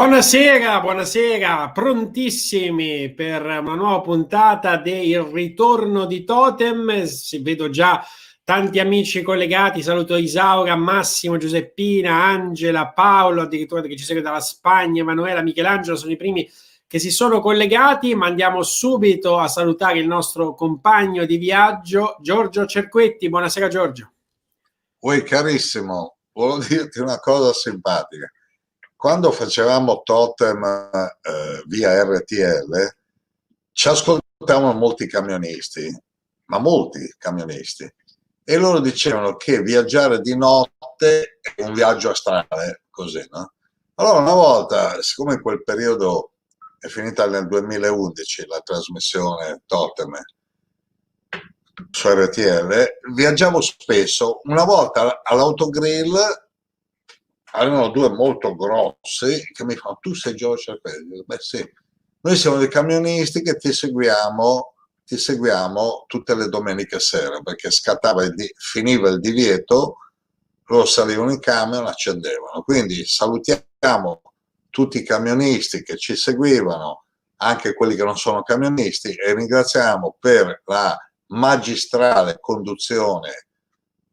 Buonasera, buonasera, prontissimi per una nuova puntata del ritorno di Totem. Vedo già tanti amici collegati. Saluto Isaura, Massimo, Giuseppina, Angela, Paolo, addirittura che ci segue dalla Spagna, Emanuela, Michelangelo sono i primi che si sono collegati. Ma andiamo subito a salutare il nostro compagno di viaggio, Giorgio Cerquetti. Buonasera, Giorgio. Oi, carissimo, volevo dirti una cosa simpatica quando facevamo totem eh, via RTL, ci ascoltavano molti camionisti, ma molti camionisti, e loro dicevano che viaggiare di notte è un viaggio astrale, così, no? Allora una volta, siccome in quel periodo è finita nel 2011 la trasmissione Totem su RTL, viaggiavo spesso, una volta all'autogrill avevano due molto grossi che mi fanno tu sei Giorgio Arpeggio beh sì. Noi siamo dei camionisti che ti seguiamo ti seguiamo tutte le domeniche sera perché scattava il di- finiva il divieto loro salivano in camion accendevano. Quindi salutiamo tutti i camionisti che ci seguivano anche quelli che non sono camionisti e ringraziamo per la magistrale conduzione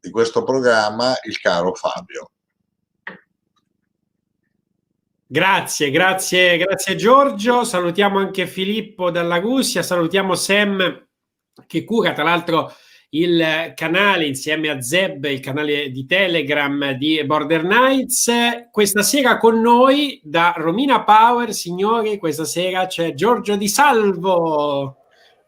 di questo programma il caro Fabio Grazie, grazie, grazie Giorgio. Salutiamo anche Filippo dalla Russia, salutiamo Sam che cura tra l'altro il canale insieme a Zeb, il canale di Telegram di Border Nights. Questa sera con noi da Romina Power, signori, questa sera c'è Giorgio Di Salvo.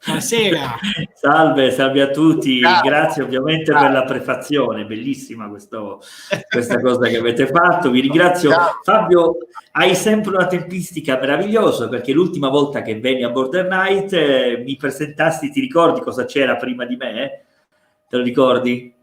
Buonasera. salve, salve a tutti. Grazie ovviamente per la prefazione, bellissima questo, questa cosa che avete fatto. Vi ringrazio. Fabio, hai sempre una tempistica meravigliosa perché l'ultima volta che venni a Border Night eh, mi presentassi, ti ricordi cosa c'era prima di me? Te lo ricordi?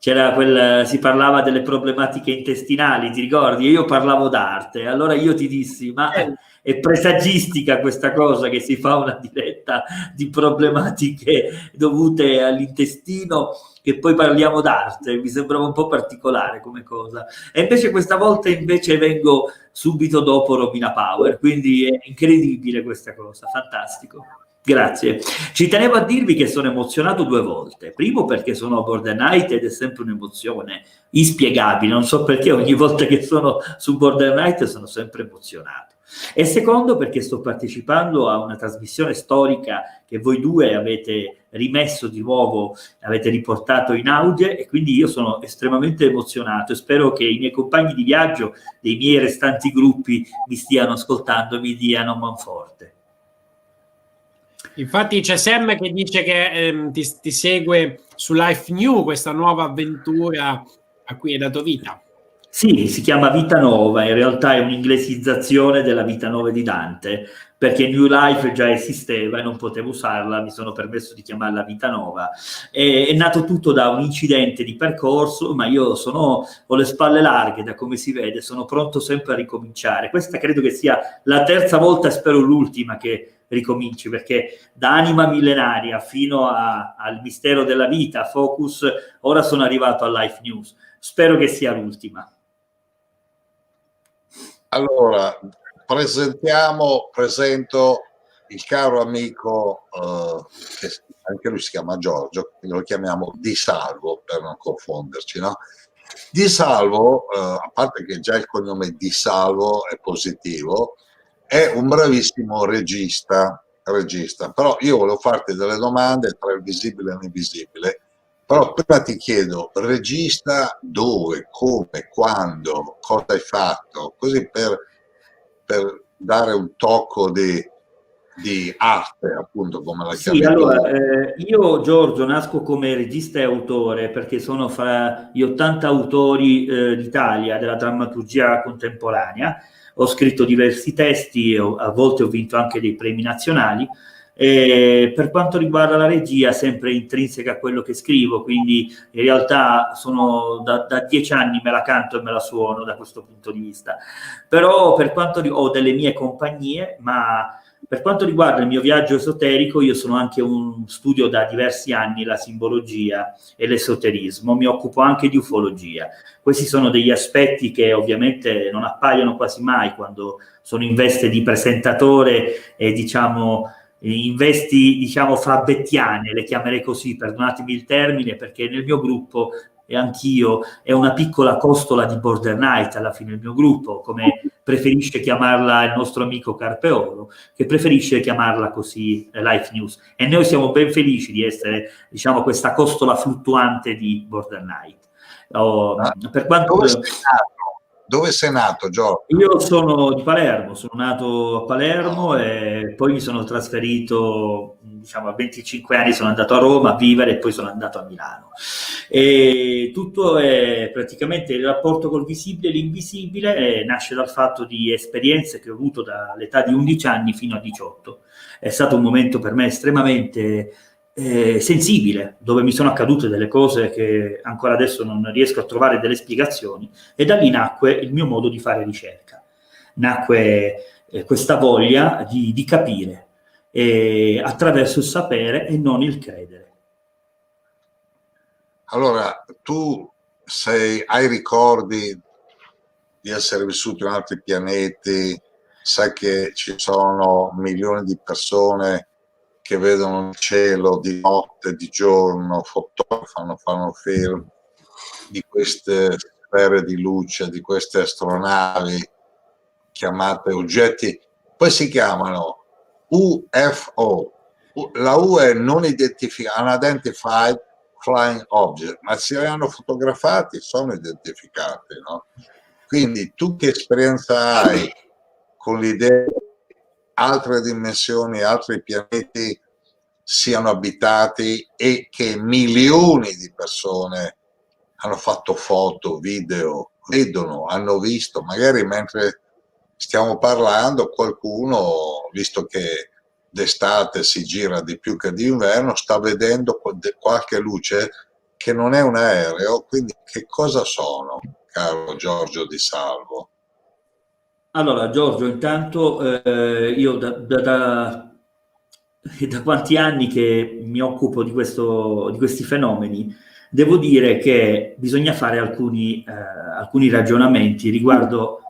c'era quel, si parlava delle problematiche intestinali, ti ricordi? Io parlavo d'arte, allora io ti dissi, ma è, è presagistica questa cosa che si fa una diretta di problematiche dovute all'intestino che poi parliamo d'arte, mi sembrava un po' particolare come cosa. E invece questa volta invece vengo subito dopo Robina Power, quindi è incredibile questa cosa, fantastico. Grazie. Ci tenevo a dirvi che sono emozionato due volte. Primo perché sono a Border Night ed è sempre un'emozione inspiegabile. Non so perché ogni volta che sono su Border Night sono sempre emozionato. E secondo perché sto partecipando a una trasmissione storica che voi due avete rimesso di nuovo, avete riportato in auge e quindi io sono estremamente emozionato e spero che i miei compagni di viaggio dei miei restanti gruppi mi stiano ascoltando e mi diano manforte. Infatti c'è Sam che dice che ehm, ti, ti, segue su Life New, questa nuova avventura a cui hai dato vita. Sì, si chiama Vita Nova, in realtà è un'inglesizzazione della Vita Nova di Dante, perché New Life già esisteva e non potevo usarla, mi sono permesso di chiamarla Vita Nova. E, è nato tutto da un incidente di percorso, ma io sono, ho le spalle larghe, da come si vede, sono pronto sempre a ricominciare. Questa credo che sia la terza volta spero l'ultima che ricominci, perché da anima millenaria fino a, al mistero della vita, Focus, ora sono arrivato a Life News. Spero che sia l'ultima. Allora, presentiamo, presento il caro amico, eh, che anche lui si chiama Giorgio, lo chiamiamo Di Salvo per non confonderci, no? Di Salvo, eh, a parte che già il cognome Di Salvo è positivo, è un bravissimo regista, regista. Però io volevo farti delle domande tra il visibile e l'invisibile. Però prima ti chiedo, regista dove, come, quando, cosa hai fatto, così per, per dare un tocco di, di arte, appunto, come la chiami. Sì, allora, eh, io Giorgio nasco come regista e autore perché sono fra gli 80 autori eh, d'Italia della drammaturgia contemporanea ho scritto diversi testi, a volte ho vinto anche dei premi nazionali. E per quanto riguarda la regia, sempre intrinseca a quello che scrivo, quindi in realtà sono da, da, dieci anni me la canto e me la suono da questo punto di vista. Però per quanto ho delle mie compagnie, ma per quanto riguarda il mio viaggio esoterico, io sono anche un studio da diversi anni la simbologia e l'esoterismo, mi occupo anche di ufologia. Questi sono degli aspetti che ovviamente non appaiono quasi mai quando sono in veste di presentatore e diciamo in vesti diciamo frabettiane, le chiamerei così, perdonatemi il termine, perché nel mio gruppo e anch'io, è una piccola costola di Border Night alla fine il mio gruppo, come preferisce chiamarla il nostro amico Carpeolo, che preferisce chiamarla così eh, Life News. E noi siamo ben felici di essere, diciamo, questa costola fluttuante di Border Night. Oh, per quanto... Nato? Dove sei nato, Giorgio? Io sono di Palermo, sono nato a Palermo e poi mi sono trasferito, diciamo, a 25 anni sono andato a Roma a vivere e poi sono andato a Milano. E tutto è praticamente il rapporto col visibile e l'invisibile nasce dal fatto di esperienze che ho avuto dall'età di 11 anni fino a 18. È stato un momento per me estremamente eh, sensibile, dove mi sono accadute delle cose che ancora adesso non riesco a trovare delle spiegazioni e da lì nacque il mio modo di fare ricerca. Nacque eh, questa voglia di, di capire eh, attraverso il sapere e non il credere. Allora, tu sei, hai ricordi di essere vissuto in altri pianeti, sai che ci sono milioni di persone che vedono il cielo di notte, di giorno, fotografano, fanno film di queste sfere di luce, di queste astronavi chiamate oggetti, poi si chiamano UFO. La U è non identificata, unidentified flying object, ma se li hanno fotografati sono identificati, no? Quindi tu che esperienza hai con l'idea altre dimensioni, altri pianeti siano abitati e che milioni di persone hanno fatto foto, video, vedono, hanno visto, magari mentre stiamo parlando qualcuno, visto che d'estate si gira di più che d'inverno, sta vedendo qualche luce che non è un aereo, quindi che cosa sono, caro Giorgio Di Salvo? Allora, Giorgio, intanto eh, io da, da, da, da, quanti anni che mi occupo di, questo, di, questi fenomeni, devo dire che bisogna fare alcuni, eh, alcuni ragionamenti riguardo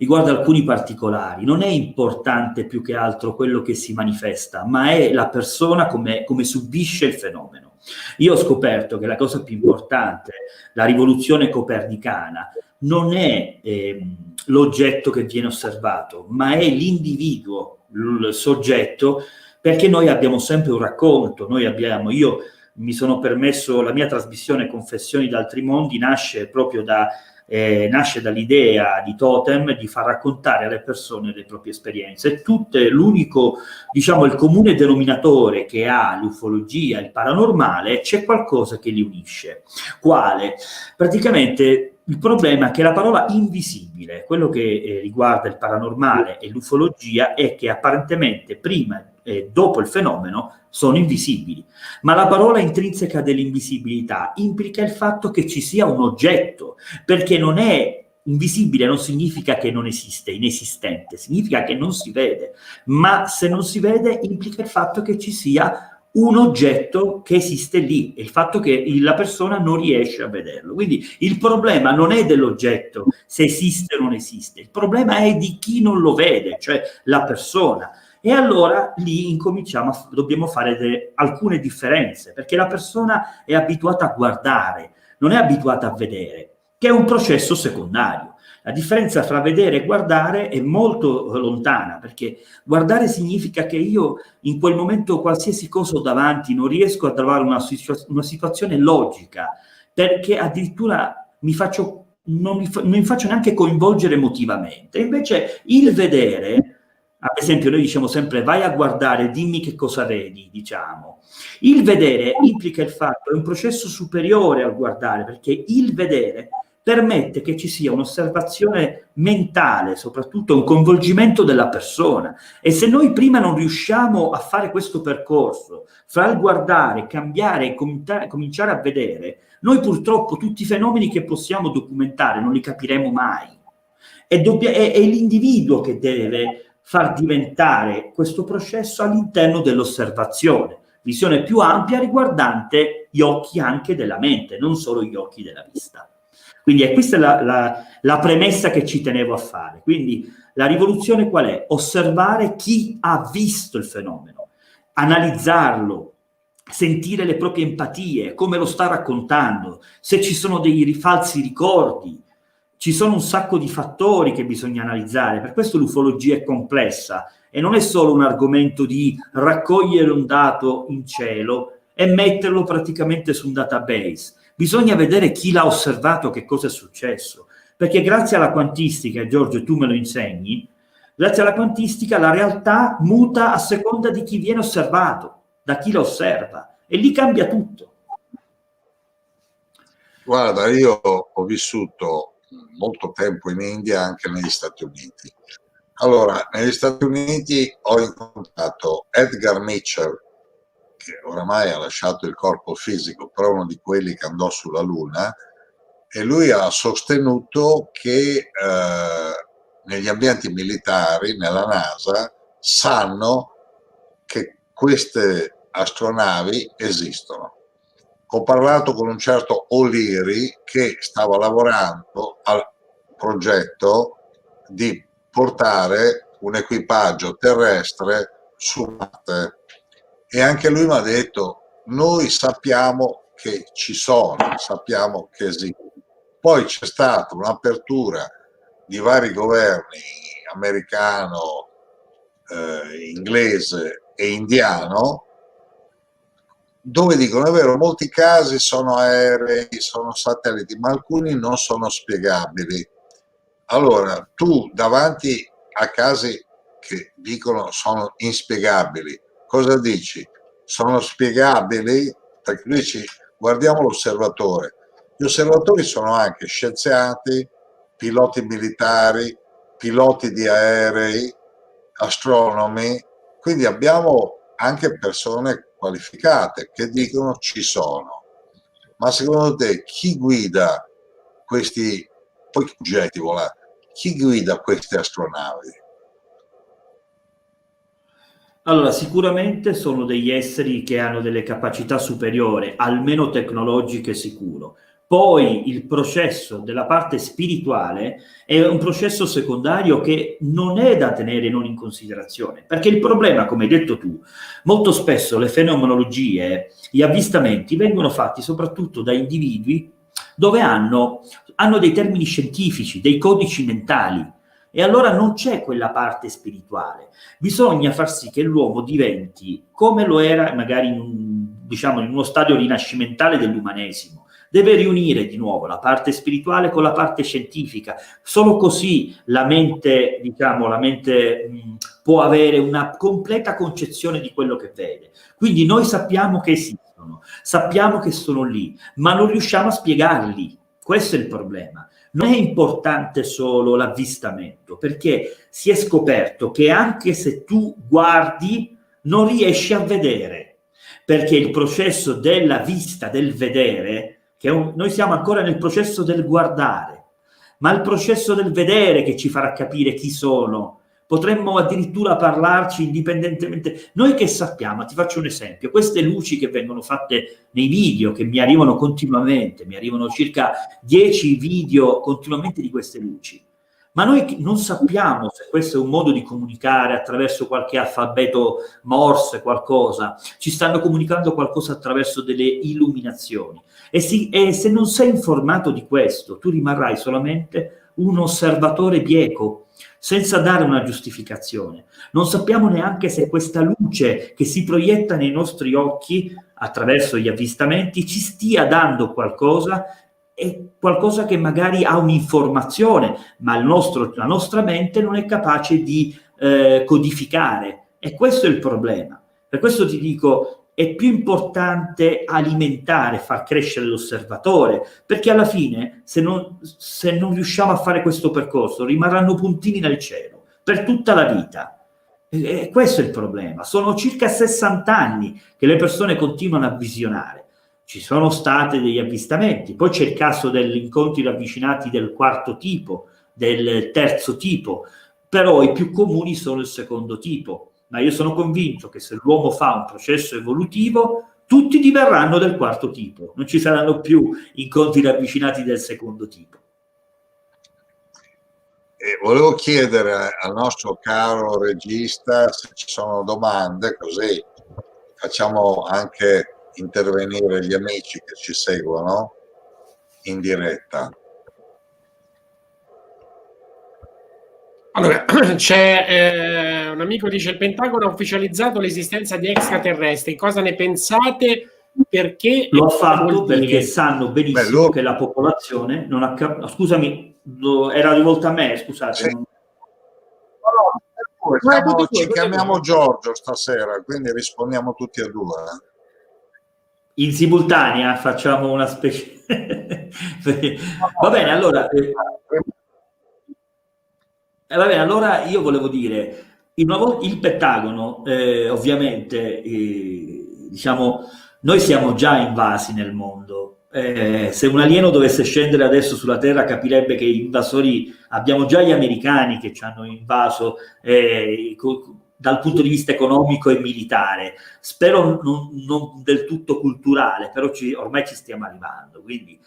riguarda alcuni particolari. Non è importante più che altro quello che si manifesta, ma è la persona come, come subisce il fenomeno. Io ho scoperto che la cosa più importante, la rivoluzione copernicana, non è eh, l'oggetto che viene osservato, ma è l'individuo, il soggetto, perché noi abbiamo sempre un racconto, noi abbiamo, io mi sono permesso, la mia trasmissione Confessioni d'altri mondi nasce proprio da eh, nasce dall'idea di Totem di far raccontare alle persone le proprie esperienze. Tutte, l'unico, diciamo, il comune denominatore che ha l'ufologia, il paranormale, c'è qualcosa che li unisce. Quale? Praticamente il problema è che la parola invisibile, quello che eh, riguarda il paranormale e l'ufologia, è che apparentemente prima e dopo il fenomeno sono invisibili. Ma la parola intrinseca dell'invisibilità implica il fatto che ci sia un oggetto, perché non è invisibile non significa che non esiste, inesistente, significa che non si vede, ma se non si vede implica il fatto che ci sia un oggetto che esiste lì e il fatto che la persona non riesce a vederlo. Quindi il problema non è dell'oggetto, se esiste o non esiste, il problema è di chi non lo vede, cioè la persona. E allora lì incominciamo, a, dobbiamo fare de, alcune differenze, perché la persona è abituata a guardare, non è abituata a vedere, che è un processo secondario. La differenza tra vedere e guardare è molto lontana, perché guardare significa che io in quel momento qualsiasi cosa ho davanti non riesco a trovare una, una situazione logica, perché addirittura mi faccio, non, mi fa, non mi faccio neanche coinvolgere emotivamente. Invece il vedere ad esempio, noi diciamo sempre vai a guardare, dimmi che cosa vedi, diciamo. Il vedere implica il fatto, è un processo superiore al guardare, perché il vedere permette che ci sia un'osservazione mentale, soprattutto un coinvolgimento della persona. E se noi prima non riusciamo a fare questo percorso, fra il guardare, cambiare e cominciare a vedere, noi purtroppo tutti i fenomeni che possiamo documentare non li capiremo mai. È, doppia, è, è l'individuo che deve far diventare questo processo all'interno dell'osservazione, visione più ampia riguardante gli occhi anche della mente, non solo gli occhi della vista. Quindi è questa la, la, la premessa che ci tenevo a fare. Quindi la rivoluzione qual è? Osservare chi ha visto il fenomeno, analizzarlo, sentire le proprie empatie, come lo sta raccontando, se ci sono dei falsi ricordi, ci sono un sacco di fattori che bisogna analizzare, per questo l'ufologia è complessa e non è solo un argomento di raccogliere un dato in cielo e metterlo praticamente su un database. Bisogna vedere chi l'ha osservato, che cosa è successo. Perché grazie alla quantistica, Giorgio, tu me lo insegni, grazie alla quantistica la realtà muta a seconda di chi viene osservato, da chi la osserva, e lì cambia tutto. Guarda, io ho vissuto molto tempo in India, anche negli Stati Uniti. Allora, negli Stati Uniti ho incontrato Edgar Mitchell, che oramai ha lasciato il corpo fisico, però uno di quelli che andò sulla Luna, e lui ha sostenuto che eh, negli ambienti militari, nella NASA, sanno che queste astronavi esistono. Ho parlato con un certo O'Leary che stava lavorando al progetto di portare un equipaggio terrestre su Marte e anche lui mi ha detto noi sappiamo che ci sono, sappiamo che esistono. Poi c'è stata un'apertura di vari governi americano, eh, inglese e indiano dove dicono è vero, molti casi sono aerei, sono satelliti, ma alcuni non sono spiegabili. Allora, tu davanti a casi che dicono sono inspiegabili, cosa dici? Sono spiegabili? Perché dici, guardiamo l'osservatore. Gli osservatori sono anche scienziati, piloti militari, piloti di aerei, astronomi, quindi abbiamo anche persone qualificate che dicono ci sono. ma secondo te chi guida questi, poi oggetti volati, chi guida queste astronavi? Allora, sicuramente sono degli esseri che hanno delle capacità superiori, almeno tecnologiche sicuro. Poi il processo della parte spirituale è un processo secondario che non è da tenere non in considerazione, perché il problema, come hai detto tu, molto spesso le fenomenologie, gli avvistamenti vengono fatti soprattutto da individui dove hanno, hanno dei termini scientifici, dei codici mentali, e allora non c'è quella parte spirituale. Bisogna far sì che l'uomo diventi come lo era magari in, diciamo, in uno stadio rinascimentale dell'umanesimo. Deve riunire di nuovo la parte spirituale con la parte scientifica. Solo così la mente, diciamo, la mente mh, può avere una completa concezione di quello che vede. Quindi noi sappiamo che esistono, sappiamo che sono lì, ma non riusciamo a spiegarli. Questo è il problema non è importante solo l'avvistamento, perché si è scoperto che anche se tu guardi non riesci a vedere, perché il processo della vista, del vedere, che un, noi siamo ancora nel processo del guardare, ma il processo del vedere che ci farà capire chi sono, potremmo addirittura parlarci indipendentemente. Noi che sappiamo, ti faccio un esempio, queste luci che vengono fatte nei video, che mi arrivano continuamente, mi arrivano circa 10 video continuamente di queste luci, ma noi non sappiamo se questo è un modo di comunicare attraverso qualche alfabeto morse, qualcosa, ci stanno comunicando qualcosa attraverso delle illuminazioni. E, si, e se non sei informato di questo, tu rimarrai solamente un osservatore bieco senza dare una giustificazione. Non sappiamo neanche se questa luce che si proietta nei nostri occhi attraverso gli avvistamenti ci stia dando qualcosa e qualcosa che magari ha un'informazione, ma nostro, la nostra mente non è capace di eh, codificare. E questo è il problema. Per questo ti dico, è più importante alimentare, far crescere l'osservatore, perché alla fine, se non, se non riusciamo a fare questo percorso, rimarranno puntini nel cielo per tutta la vita. E questo è il problema. Sono circa 60 anni che le persone continuano a visionare. Ci sono stati degli avvistamenti, poi c'è il caso degli incontri ravvicinati del quarto tipo, del terzo tipo, però i più comuni sono il secondo tipo ma io sono convinto che se l'uomo fa un processo evolutivo, tutti diverranno del quarto tipo, non ci saranno più incontri ravvicinati del secondo tipo. E volevo chiedere al nostro caro regista se ci sono domande, così facciamo anche intervenire gli amici che ci seguono in diretta. Allora, c'è eh, un amico che dice il Pentagono ha ufficializzato l'esistenza di extraterrestri. Cosa ne pensate? Perché lo ha fatto perché sanno benissimo Beh, lo... che la popolazione non ha cap- scusami, era rivolta a me, scusate. Sì. Non... No, siamo, ci chiamiamo Giorgio stasera, quindi rispondiamo tutti a due. Eh. In simultanea facciamo una specie. Va bene, allora. Eh eh, vabbè, allora io volevo dire, il, il Pentagono, eh, ovviamente, eh, diciamo, noi siamo già invasi nel mondo. Eh, se un alieno dovesse scendere adesso sulla Terra capirebbe che gli invasori, abbiamo già gli americani che ci hanno invaso eh, dal punto di vista economico e militare, spero non, non del tutto culturale, però ci, ormai ci stiamo arrivando. Quindi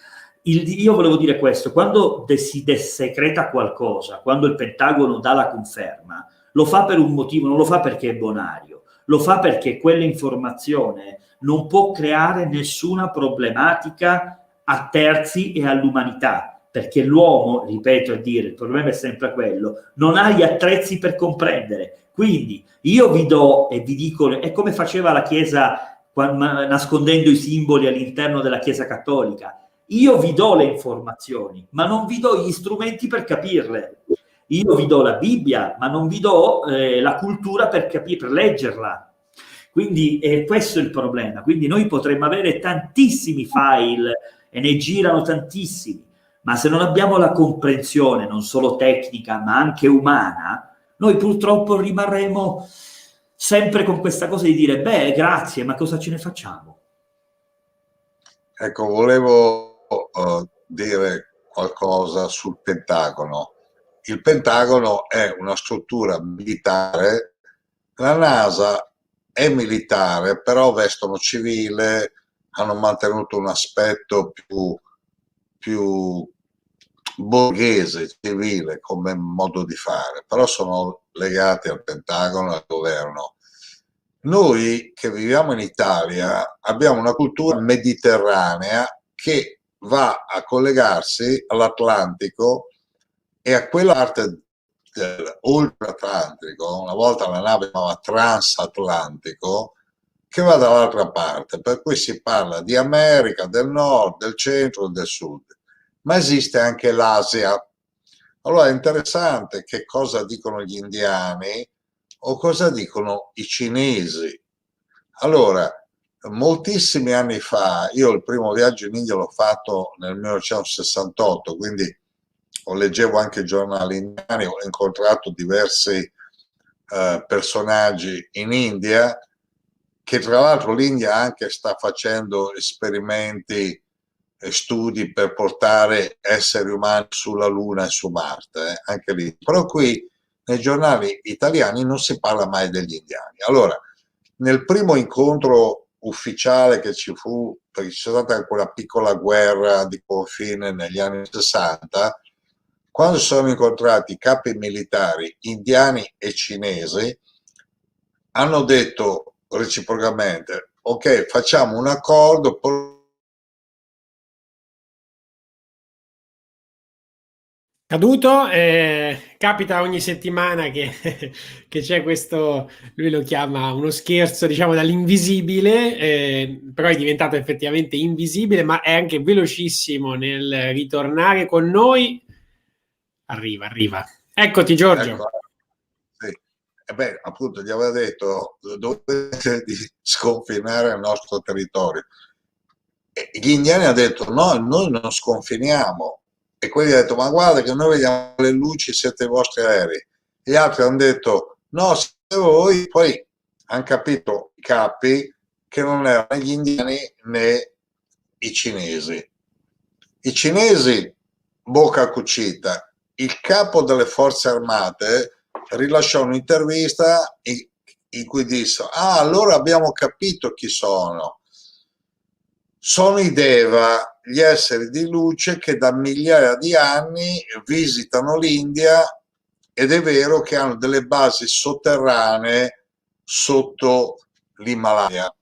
il, io volevo dire questo, quando de, si desecreta qualcosa, quando il Pentagono dà la conferma, lo fa per un motivo, non lo fa perché è bonario, lo fa perché quell'informazione non può creare nessuna problematica a terzi e all'umanità, perché l'uomo, ripeto a dire, il problema è sempre quello, non ha gli attrezzi per comprendere. Quindi io vi do e vi dico, è come faceva la Chiesa nascondendo i simboli all'interno della Chiesa cattolica io vi do le informazioni, ma non vi do gli strumenti per capirle. Io vi do la Bibbia, ma non vi do eh, la cultura per capire, per leggerla. Quindi eh, questo è il problema. Quindi noi potremmo avere tantissimi file e ne girano tantissimi, ma se non abbiamo la comprensione non solo tecnica, ma anche umana, noi purtroppo rimarremo sempre con questa cosa di dire, beh, grazie, ma cosa ce ne facciamo? Ecco, volevo uh, dire qualcosa sul Pentagono. Il Pentagono è una struttura militare, la NASA è militare, però vestono civile, hanno mantenuto un aspetto più, più borghese, civile come modo di fare, però sono legati al Pentagono al governo. Noi che viviamo in Italia abbiamo una cultura mediterranea che va a collegarsi all'Atlantico e a quella parte dell'oltre-atlantico, una volta la nave chiamava transatlantico, che va dall'altra parte, per cui si parla di America, del nord, del centro e del sud, ma esiste anche l'Asia. Allora è interessante che cosa dicono gli indiani o cosa dicono i cinesi. Allora, moltissimi anni fa, io il primo viaggio in India l'ho fatto nel 1968, quindi ho leggevo anche giornali indiani, ho incontrato diversi eh, personaggi in India, che tra l'altro l'India anche sta facendo esperimenti e studi per portare esseri umani sulla Luna e su Marte, eh, anche lì. Però qui nei giornali italiani non si parla mai degli indiani. Allora, nel primo incontro ufficiale che ci fu, perché c'è stata quella piccola guerra di confine negli anni 60, quando sono incontrati capi militari indiani e cinesi, hanno detto reciprocamente, ok, facciamo un accordo, caduto. Eh, capita ogni settimana che, che, c'è questo, lui lo chiama uno scherzo, diciamo, dall'invisibile, eh, però è diventato effettivamente invisibile, ma è anche velocissimo nel ritornare con noi. Arriva, arriva. Eccoti Giorgio. Ecco. Sì. Eh beh, appunto, gli aveva detto dovete sconfinare il nostro territorio. E gli indiani hanno detto no, noi non sconfiniamo, e quelli hanno detto ma guarda che noi vediamo le luci, siete i vostri aerei. Gli altri hanno detto no, siete voi, poi hanno capito i capi che non erano gli indiani né i cinesi. I cinesi, bocca cucita, il capo delle forze armate rilasciò un'intervista in, in cui disse ah allora abbiamo capito chi sono sono i Deva, gli esseri di luce che da migliaia di anni visitano l'India ed è vero che hanno delle basi sotterranee sotto l'Himalaya.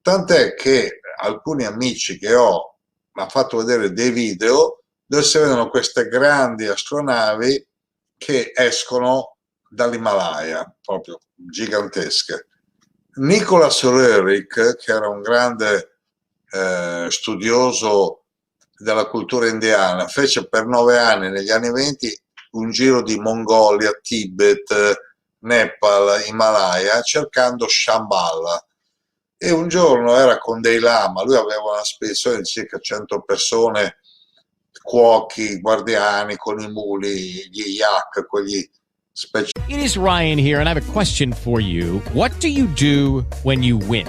Tant'è che alcuni amici che ho mi hanno fatto vedere dei video dove si vedono queste grandi astronavi che escono dall'Himalaya, proprio gigantesche. Nicolas Röhrig, che era un grande eh, studioso della cultura indiana, fece per nove anni negli anni venti un giro di Mongolia, Tibet, Nepal, Himalaya cercando Shambhala e un giorno era con dei lama, lui aveva una spedizione di circa 100 persone, cuochi, guardiani con i muli, gli yak, quegli speciali. It is Ryan here and I have a question for you. What do you do when you win?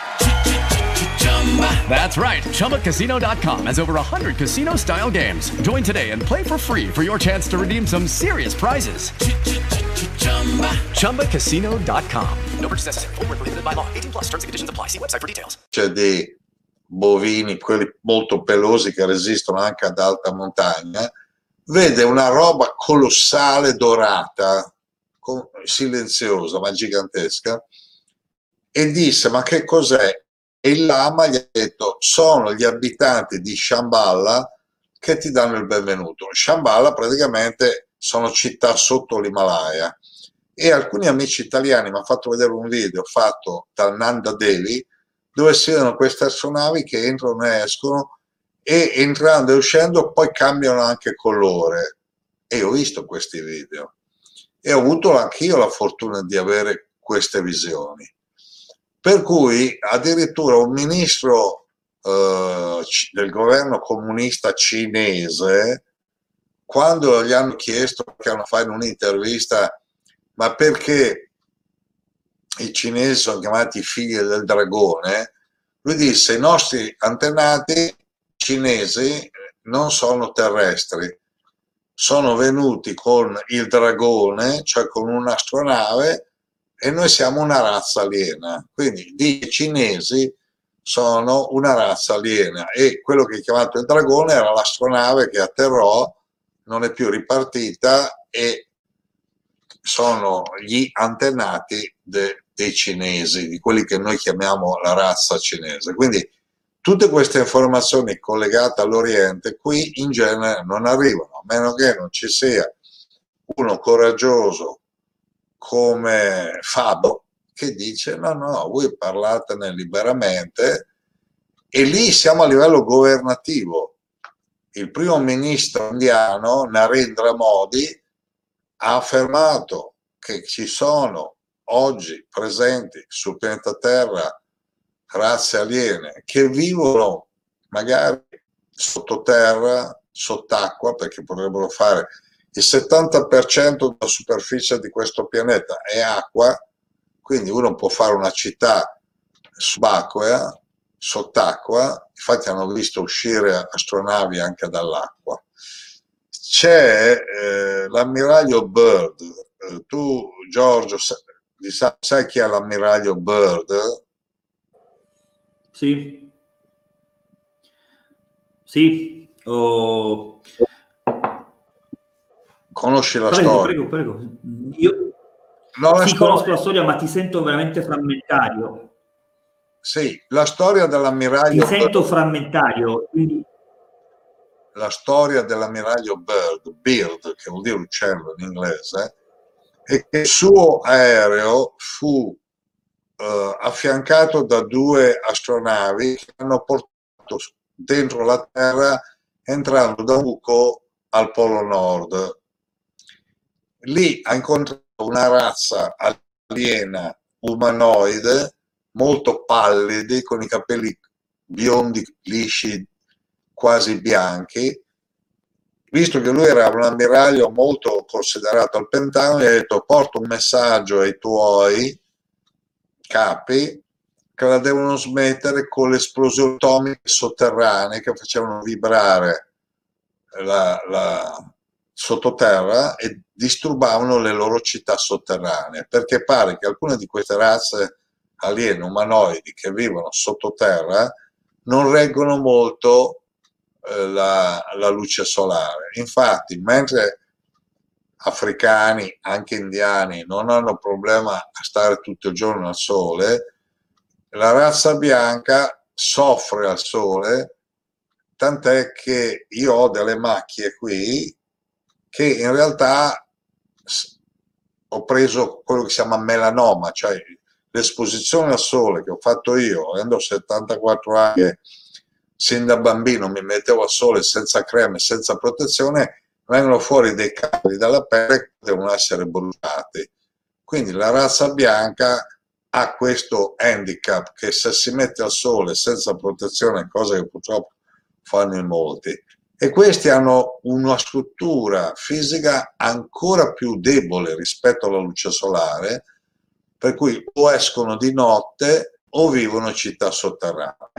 That's right. ChumbaCasino.com has over 100 casino style games. Join today and play for free for your chance to redeem some serious prizes. ChumbaCasino.com. No purchase necessary. Full prohibited by law. 18 plus terms and conditions apply. See website for details. C'è dei bovini, quelli molto pelosi che resistono anche ad alta montagna, vede una roba colossale dorata, silenziosa ma gigantesca, e disse ma che cos'è? E il lama gli ha detto sono gli abitanti di Shambhala che ti danno il benvenuto. Shambhala praticamente sono città sotto l'Himalaya. E alcuni amici italiani mi hanno fatto vedere un video fatto dal Nanda Devi dove si vedono queste astronavi che entrano e escono e entrando e uscendo poi cambiano anche colore. E ho visto questi video e ho avuto anch'io la fortuna di avere queste visioni. Per cui addirittura un ministro eh, del governo comunista cinese, quando gli hanno chiesto, che hanno fatto un'intervista, ma perché i cinesi sono chiamati figli del dragone, lui disse i nostri antenati cinesi non sono terrestri, sono venuti con il dragone, cioè con un'astronave, e noi siamo una razza aliena. Quindi i cinesi sono una razza aliena e quello che è chiamato il dragone era l'astronave che atterrò, non è più ripartita e sono gli antenati de, dei cinesi, di quelli che noi chiamiamo la razza cinese. Quindi tutte queste informazioni collegate all'Oriente qui in genere non arrivano, a meno che non ci sia uno coraggioso come Fabo che dice no, no, voi parlatene liberamente e lì siamo a livello governativo. Il primo ministro indiano, Narendra Modi, ha affermato che ci sono oggi presenti sul pianeta Terra razze aliene che vivono magari sottoterra, sott'acqua, perché potrebbero fare il 70% della superficie di questo pianeta è acqua, quindi uno può fare una città subacquea, sott'acqua, infatti hanno visto uscire astronavi anche dall'acqua. C'è eh, l'ammiraglio Bird, eh, tu Giorgio sai, sai chi è l'ammiraglio Bird? Sì. Sì. Oh. Conosci la prego, storia? Prego, prego. Io no, sì, storia... conosco la storia, ma ti sento veramente frammentario. Sì, la storia dell'ammiraglio... Ti sento frammentario, quindi... La storia dell'ammiraglio Bird, Bird, che vuol dire uccello in inglese, è che il suo aereo fu eh, affiancato da due astronavi che hanno portato dentro la Terra entrando da un buco al Polo Nord. Lì ha incontrato una razza aliena umanoide molto pallidi, con i capelli biondi, lisci, quasi bianchi. Visto che lui era un ammiraglio molto considerato al Pentagono, gli ha detto porta un messaggio ai tuoi capi che la devono smettere con le esplosioni atomiche sotterranee che facevano vibrare la, la sottoterra e disturbavano le loro città sotterranee, perché pare che alcune di queste razze aliene umanoidi che vivono sottoterra non reggono molto eh, la, la luce solare. Infatti, mentre africani, anche indiani, non hanno problema a stare tutto il giorno al sole, la razza bianca soffre al sole, tant'è che io ho delle macchie qui che in realtà ho preso quello che si chiama melanoma, cioè l'esposizione al sole che ho fatto io, avendo 74 anni, sin da bambino mi mettevo al sole senza creme, senza protezione, vengono fuori dei cavi dalla pelle che devono essere bruciati. Quindi la razza bianca ha questo handicap che se si mette al sole senza protezione, cosa che purtroppo fanno in molti, e questi hanno una struttura fisica ancora più debole rispetto alla luce solare, per cui o escono di notte o vivono in città sotterranee.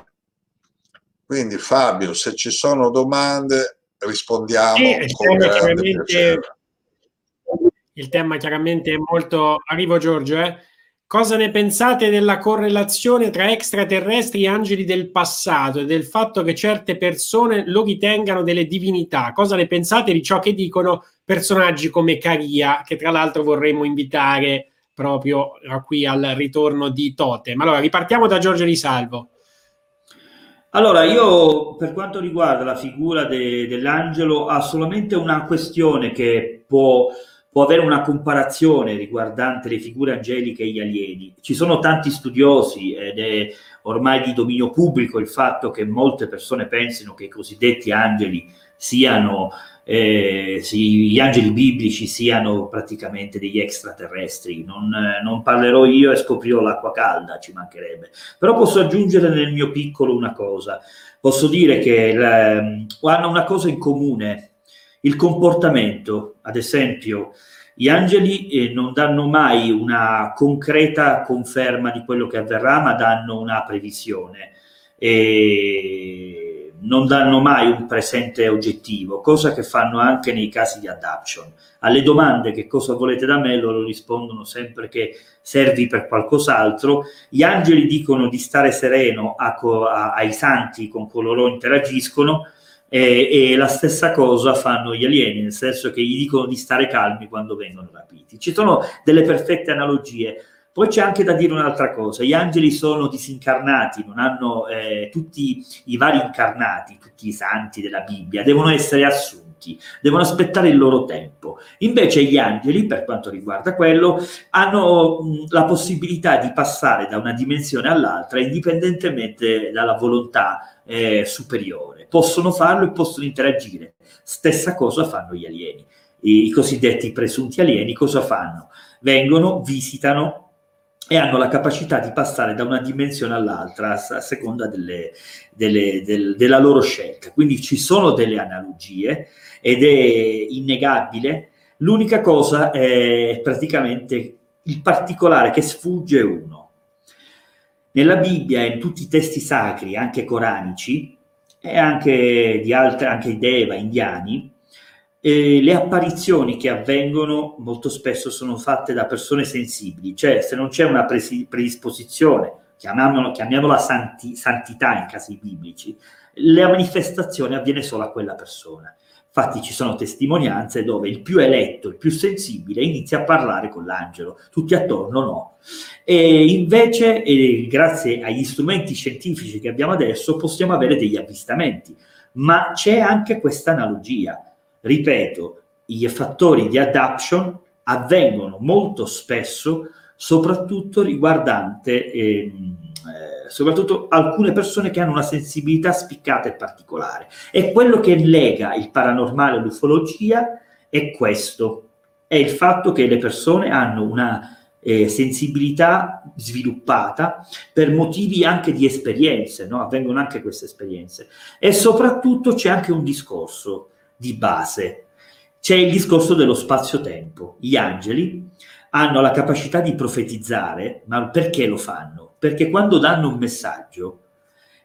Quindi Fabio, se ci sono domande, rispondiamo sì, il tema chiaramente è molto... Arrivo Giorgio, eh? Cosa ne pensate della correlazione tra extraterrestri e angeli del passato e del fatto che certe persone lo ritengano delle divinità? Cosa ne pensate di ciò che dicono personaggi come Caria, che tra l'altro vorremmo invitare proprio qui al ritorno di Totem? Allora, ripartiamo da Giorgio Risalvo. Allora, io per quanto riguarda la figura de, dell'angelo, ha solamente una questione che può, può, avere una comparazione riguardante le figure angeliche e gli alieni. Ci sono tanti studiosi ed è ormai di dominio pubblico il fatto che molte persone pensino che i cosiddetti angeli siano eh, sì, gli angeli biblici siano praticamente degli extraterrestri. Non, eh, non, parlerò io e scoprirò l'acqua calda, ci mancherebbe. Però posso aggiungere nel mio piccolo una cosa. Posso dire che la, hanno una cosa in comune, il comportamento. Ad esempio, gli angeli eh, non danno mai una concreta conferma di quello che avverrà, ma danno una previsione. E non danno mai un presente oggettivo, cosa che fanno anche nei casi di adoption. Alle domande che cosa volete da me, loro rispondono sempre che servi per qualcos'altro. Gli angeli dicono di stare sereno a, a, ai santi con cui loro interagiscono e, e, la stessa cosa fanno gli alieni, nel senso che gli dicono di stare calmi quando vengono rapiti. Ci sono delle perfette analogie poi c'è anche da dire un'altra cosa, gli angeli sono disincarnati, non hanno eh, tutti i vari incarnati, tutti i santi della Bibbia, devono essere assunti, devono aspettare il loro tempo. Invece gli angeli, per quanto riguarda quello, hanno mh, la possibilità di passare da una dimensione all'altra indipendentemente dalla volontà eh, superiore. Possono farlo e possono interagire. Stessa cosa fanno gli alieni. I, cosiddetti presunti alieni cosa fanno? Vengono, visitano, e hanno la capacità di passare da una dimensione all'altra a seconda delle, delle, del, della loro scelta. Quindi ci sono delle analogie ed è innegabile. L'unica cosa è praticamente il particolare che sfugge uno. Nella Bibbia e in tutti i testi sacri, anche coranici, e anche di altre, anche Deva indiani, eh, le apparizioni che avvengono molto spesso sono fatte da persone sensibili, cioè se non c'è una predisposizione, chiamiamola, chiamiamola santi- santità in casi biblici, la manifestazione avviene solo a quella persona. Infatti ci sono testimonianze dove il più eletto, il più sensibile, inizia a parlare con l'angelo, tutti attorno no. E invece, eh, grazie agli strumenti scientifici che abbiamo adesso, possiamo avere degli avvistamenti. Ma c'è anche questa analogia ripeto, i fattori di adaption avvengono molto spesso, soprattutto riguardante ehm, eh, soprattutto alcune persone che hanno una sensibilità spiccata e particolare. E quello che lega il paranormale all'ufologia è questo, è il fatto che le persone hanno una eh, sensibilità sviluppata per motivi anche di esperienze, no? avvengono anche queste esperienze. E soprattutto c'è anche un discorso di base. C'è il discorso dello spazio-tempo. Gli angeli hanno la capacità di profetizzare, ma perché lo fanno? Perché quando danno un messaggio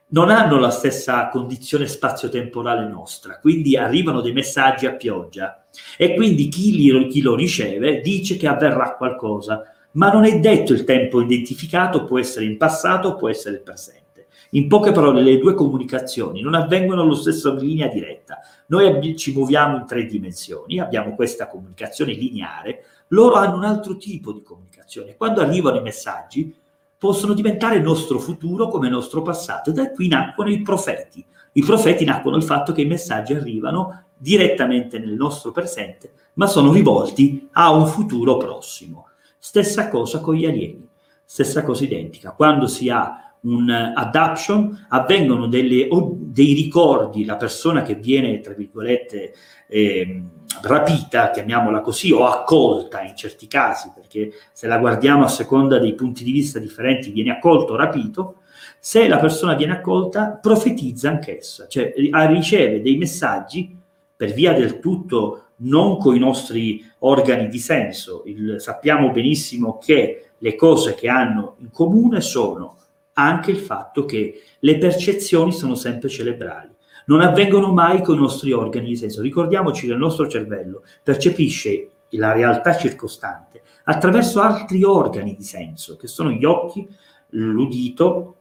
non hanno la stessa condizione spazio-temporale nostra, quindi arrivano dei messaggi a pioggia e quindi chi, li, chi lo riceve dice che avverrà qualcosa, ma non è detto il tempo identificato, può essere in passato, può essere il presente. In poche parole, le due comunicazioni non avvengono allo stesso linea diretta. Noi ci muoviamo in tre dimensioni, abbiamo questa comunicazione lineare, loro hanno un altro tipo di comunicazione. Quando arrivano i messaggi, possono diventare nostro futuro come nostro passato. Da qui nacquero i profeti. I profeti nacquero il fatto che i messaggi arrivano direttamente nel nostro presente, ma sono rivolti a un futuro prossimo. Stessa cosa con gli alieni, stessa cosa identica. Quando si ha un adoption, avvengono delle, dei ricordi, la persona che viene, tra virgolette, eh, rapita, chiamiamola così, o accolta in certi casi, perché se la guardiamo a seconda dei punti di vista differenti, viene accolto o rapito, se la persona viene accolta, profetizza anch'essa, cioè riceve dei messaggi per via del tutto non con i nostri organi di senso. Il, sappiamo benissimo che le cose che hanno in comune sono anche il fatto che le percezioni sono sempre cerebrali. Non avvengono mai con i nostri organi di senso. Ricordiamoci che il nostro cervello percepisce la realtà circostante attraverso altri organi di senso, che sono gli occhi, l'udito,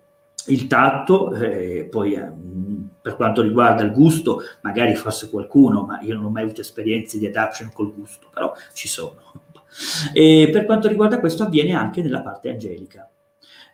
il tatto, eh, poi eh, per quanto riguarda il gusto, magari forse qualcuno, ma io non ho mai avuto esperienze di adaption col gusto, però ci sono. E per quanto riguarda questo avviene anche nella parte angelica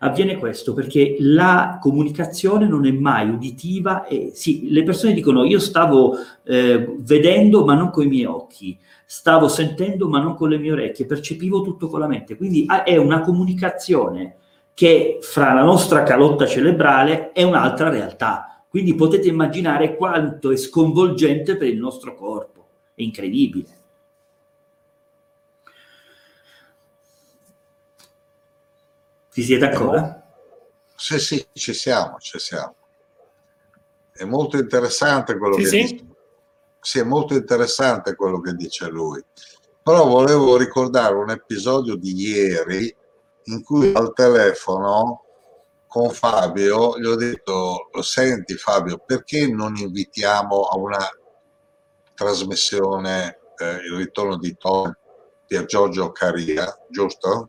avviene questo perché la comunicazione non è mai uditiva e sì, le persone dicono io stavo eh, vedendo ma non con i miei occhi, stavo sentendo ma non con le mie orecchie, percepivo tutto con la mente, quindi ah, è una comunicazione che fra la nostra calotta cerebrale è un'altra realtà, quindi potete immaginare quanto è sconvolgente per il nostro corpo, è incredibile. Ci siete ancora? Sì, sì, ci siamo, ci siamo. È molto interessante quello Sì, che sì. dice. Sì, è molto interessante quello che dice lui. Però volevo ricordare un episodio di ieri in cui al telefono con Fabio gli ho detto, senti Fabio, perché non invitiamo a una trasmissione eh, il ritorno di Tom Pier Giorgio Caria, giusto?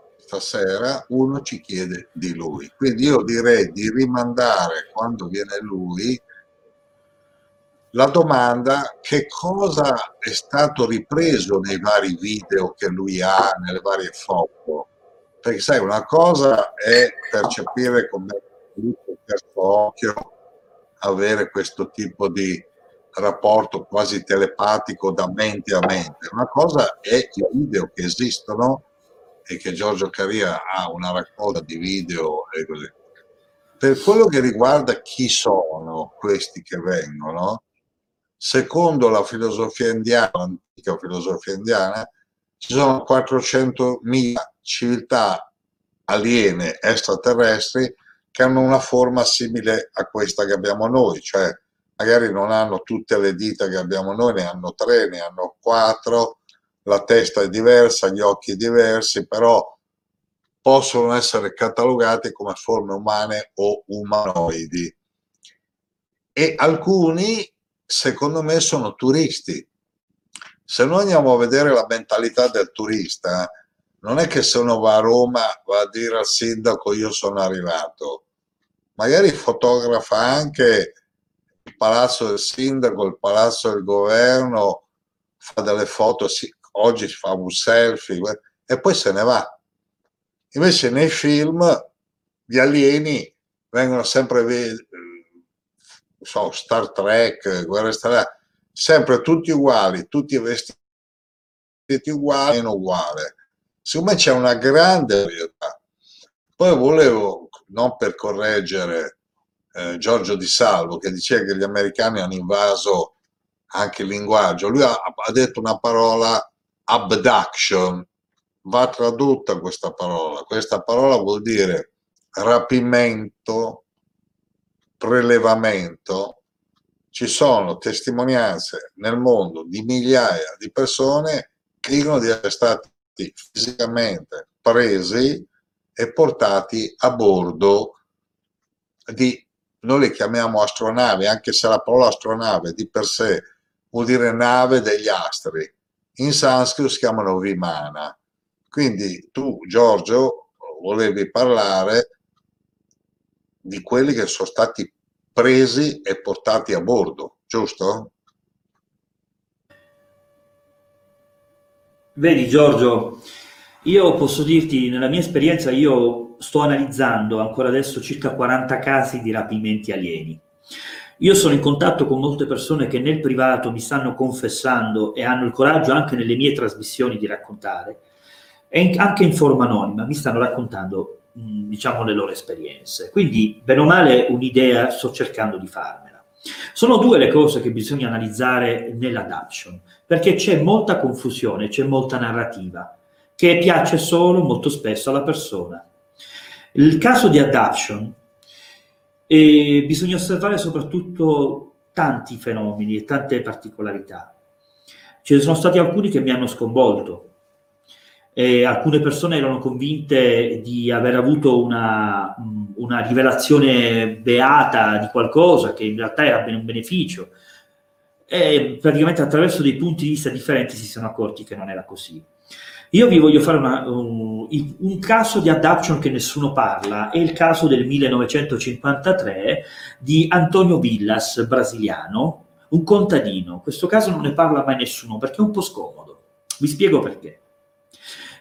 stasera, uno ci chiede di lui. Quindi io direi di rimandare quando viene lui la domanda che cosa è stato ripreso nei vari video che lui ha, nelle varie foto. Perché sai, una cosa è percepire come occhio, avere questo tipo di rapporto quasi telepatico da mente a mente. Una cosa è i video che esistono e che Giorgio Caria ha una raccolta di video e così. Per quello che riguarda chi sono questi che vengono, secondo la filosofia indiana, l'antica filosofia indiana, ci sono 400.000 civiltà aliene extraterrestri che hanno una forma simile a questa che abbiamo noi, cioè magari non hanno tutte le dita che abbiamo noi, ne hanno tre, ne hanno quattro, la testa è diversa, gli occhi diversi, però possono essere catalogati come forme umane o umanoidi. E alcuni, secondo me, sono turisti. Se noi andiamo a vedere la mentalità del turista, non è che se uno va a Roma va a dire al sindaco io sono arrivato, magari fotografa anche il palazzo del sindaco, il palazzo del governo, fa delle foto, sì, oggi fa un selfie e poi se ne va. Invece nei film gli alieni vengono sempre, ve- so, Star Trek, Guerre Stellari, sempre tutti uguali, tutti vestiti uguali, meno uguale. Secondo me c'è una grande varietà. Poi volevo, non per correggere eh, Giorgio Di Salvo, che diceva che gli americani hanno invaso anche il linguaggio, lui ha, ha detto una parola abduction, va tradotta questa parola. Questa parola vuol dire rapimento, prelevamento. Ci sono testimonianze nel mondo di migliaia di persone che dicono di essere stati fisicamente presi e portati a bordo di, noi le chiamiamo astronavi, anche se la parola astronave di per sé vuol dire nave degli astri. In sanscrito si chiamano vimana. Quindi tu, Giorgio, volevi parlare di quelli che sono stati presi e portati a bordo, giusto? Vedi Giorgio, io posso dirti, nella mia esperienza, io sto analizzando ancora adesso circa 40 casi di rapimenti alieni. Io sono in contatto con molte persone che nel privato mi stanno confessando e hanno il coraggio anche nelle mie trasmissioni di raccontare, e anche in forma anonima, mi stanno raccontando, diciamo, le loro esperienze. Quindi, bene o male, un'idea sto cercando di farmela. Sono due le cose che bisogna analizzare nell'adaption, perché c'è molta confusione, c'è molta narrativa, che piace solo molto spesso alla persona. Il caso di adaption eh, bisogna osservare soprattutto tanti fenomeni e tante particolarità. Ce ne sono stati alcuni che mi hanno sconvolto. E alcune persone erano convinte di aver avuto una, una rivelazione beata di qualcosa che in realtà era un beneficio. E praticamente attraverso dei punti di vista differenti si sono accorti che non era così. Io vi voglio fare una, un, un, caso di adaption che nessuno parla, è il caso del 1953 di Antonio Villas, brasiliano, un contadino. Questo caso non ne parla mai nessuno perché è un po' scomodo. Vi spiego perché.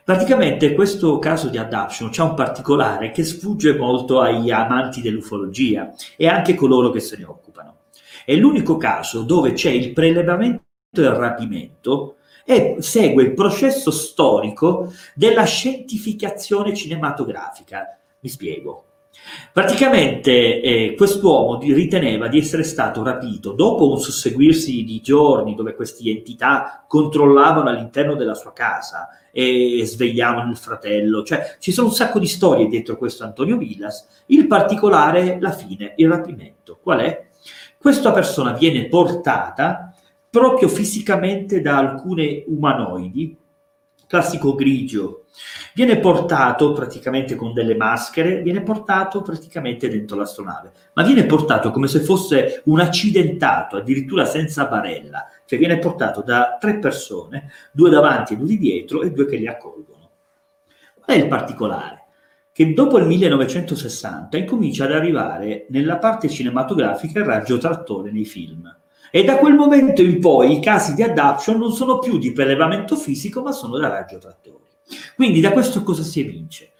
Praticamente questo caso di adaption c'è un particolare che sfugge molto agli amanti dell'ufologia e anche coloro che se ne occupano. È l'unico caso dove c'è il prelevamento e il rapimento e segue il processo storico della scientificazione cinematografica. Mi spiego. Praticamente eh, quest'uomo riteneva di essere stato rapito dopo un susseguirsi di giorni dove queste entità controllavano all'interno della sua casa e svegliavano il fratello, cioè ci sono un sacco di storie dietro questo Antonio Villas, il particolare la fine, il rapimento. Qual è? Questa persona viene portata proprio fisicamente da alcune umanoidi, classico grigio, viene portato praticamente con delle maschere, viene portato praticamente dentro l'astronave, ma viene portato come se fosse un accidentato, addirittura senza barella, cioè viene portato da tre persone, due davanti e due di dietro e due che li accolgono. Qual è il particolare? Che dopo il 1960 incomincia ad arrivare nella parte cinematografica il raggio trattore nei film e da quel momento in poi i casi di adaption non sono più di prelevamento fisico, ma sono da radiotrattori. Quindi da questo cosa si evince?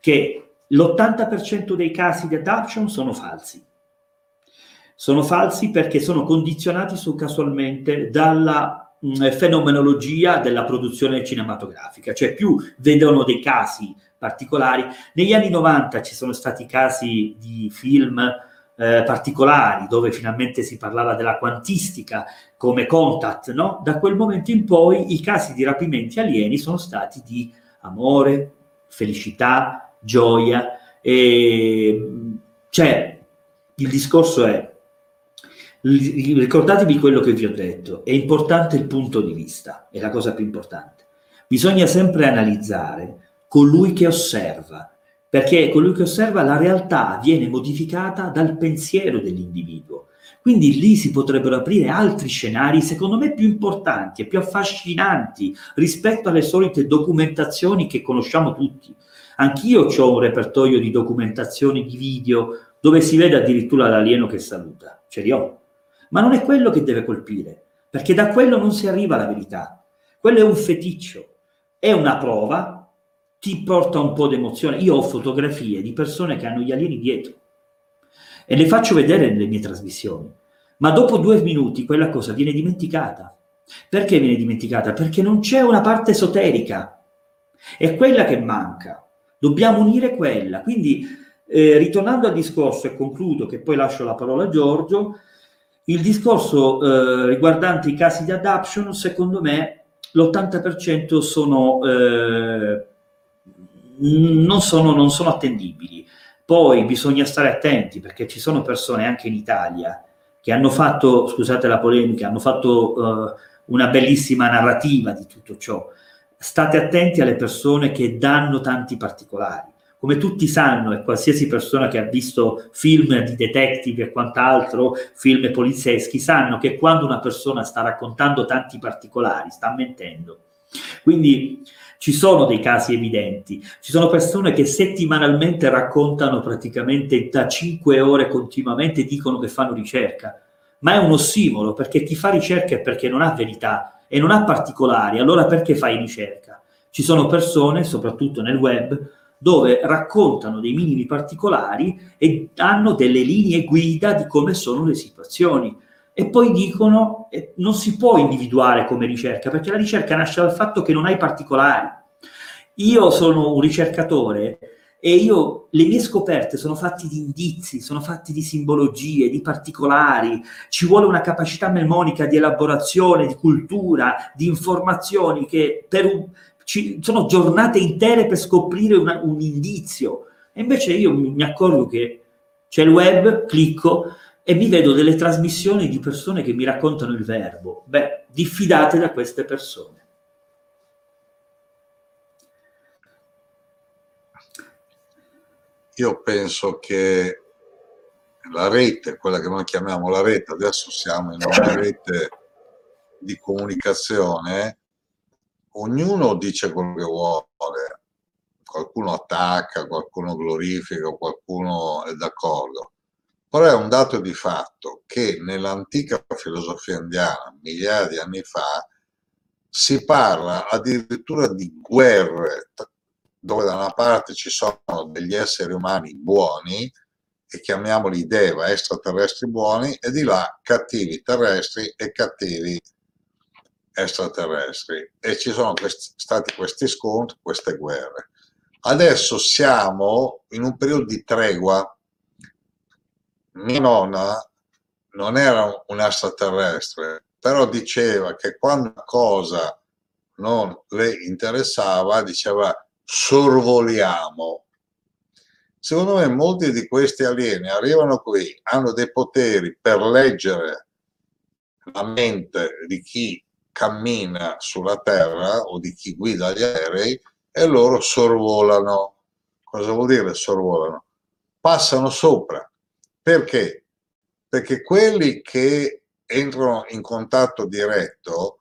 Che l'80% dei casi di adaption sono falsi. Sono falsi perché sono condizionati su, casualmente dalla mh, fenomenologia della produzione cinematografica, cioè più vedono dei casi particolari. Negli anni 90 ci sono stati casi di film eh, particolari, dove finalmente si parlava della quantistica come contact, no? Da quel momento in poi i casi di rapimenti alieni sono stati di amore, felicità, gioia, e cioè il discorso è ricordatevi quello che vi ho detto, è importante il punto di vista, è la cosa più importante. Bisogna sempre analizzare colui che osserva, perché colui che osserva la realtà viene modificata dal pensiero dell'individuo. Quindi lì si potrebbero aprire altri scenari, secondo me, più importanti e più affascinanti rispetto alle solite documentazioni che conosciamo tutti. Anch'io ho un repertorio di documentazioni di video dove si vede addirittura l'alieno che saluta, ce li ho. Ma non è quello che deve colpire, perché da quello non si arriva alla verità. Quello è un feticcio, è una prova ti porta un po' d'emozione. Io ho fotografie di persone che hanno gli alieni dietro e le faccio vedere nelle mie trasmissioni, ma dopo due minuti quella cosa viene dimenticata. Perché viene dimenticata? Perché non c'è una parte esoterica, è quella che manca. Dobbiamo unire quella. Quindi, eh, ritornando al discorso, e concludo che poi lascio la parola a Giorgio, il discorso eh, riguardante i casi di adoption, secondo me, l'80% sono eh, non sono, non sono attendibili. Poi bisogna stare attenti perché ci sono persone anche in Italia che hanno fatto, scusate la polemica, hanno fatto uh, una bellissima narrativa di tutto ciò. State attenti alle persone che danno tanti particolari. Come tutti sanno, e qualsiasi persona che ha visto film di detective e quant'altro, film polizieschi, sanno che quando una persona sta raccontando tanti particolari, sta mentendo. Quindi ci sono dei casi evidenti, ci sono persone che settimanalmente raccontano praticamente da 5 ore continuamente dicono che fanno ricerca, ma è un ossimolo perché chi fa ricerca è perché non ha verità e non ha particolari, allora perché fai ricerca? Ci sono persone, soprattutto nel web, dove raccontano dei minimi particolari e hanno delle linee guida di come sono le situazioni e poi dicono eh, non si può individuare come ricerca perché la ricerca nasce dal fatto che non hai particolari. Io sono un ricercatore e io le mie scoperte sono fatte di indizi, sono fatte di simbologie, di particolari, ci vuole una capacità mnemonica di elaborazione, di cultura, di informazioni che un, ci, sono giornate intere per scoprire una, un indizio. E invece io mi accorgo che c'è il web, clicco, e mi vedo delle trasmissioni di persone che mi raccontano il verbo. Beh, diffidate da queste persone. Io penso che la rete, quella che noi chiamiamo la rete, adesso siamo in una rete di comunicazione, ognuno dice quello che vuole, qualcuno attacca, qualcuno glorifica, qualcuno è d'accordo. Però è un dato di fatto che nell'antica filosofia indiana, migliaia di anni fa, si parla addirittura di guerre dove da una parte ci sono degli esseri umani buoni e chiamiamoli deva, extraterrestri buoni, e di là cattivi terrestri e cattivi extraterrestri. E ci sono questi, stati questi scontri, queste guerre. Adesso siamo in un periodo di tregua. Mia nonna non era un extraterrestre, però diceva che quando una cosa non le interessava, diceva sorvoliamo Secondo me molti di questi alieni arrivano qui, hanno dei poteri per leggere la mente di chi cammina sulla Terra o di chi guida gli aerei e loro sorvolano. Cosa vuol dire sorvolano? Passano sopra. Perché? Perché quelli che entrano in contatto diretto,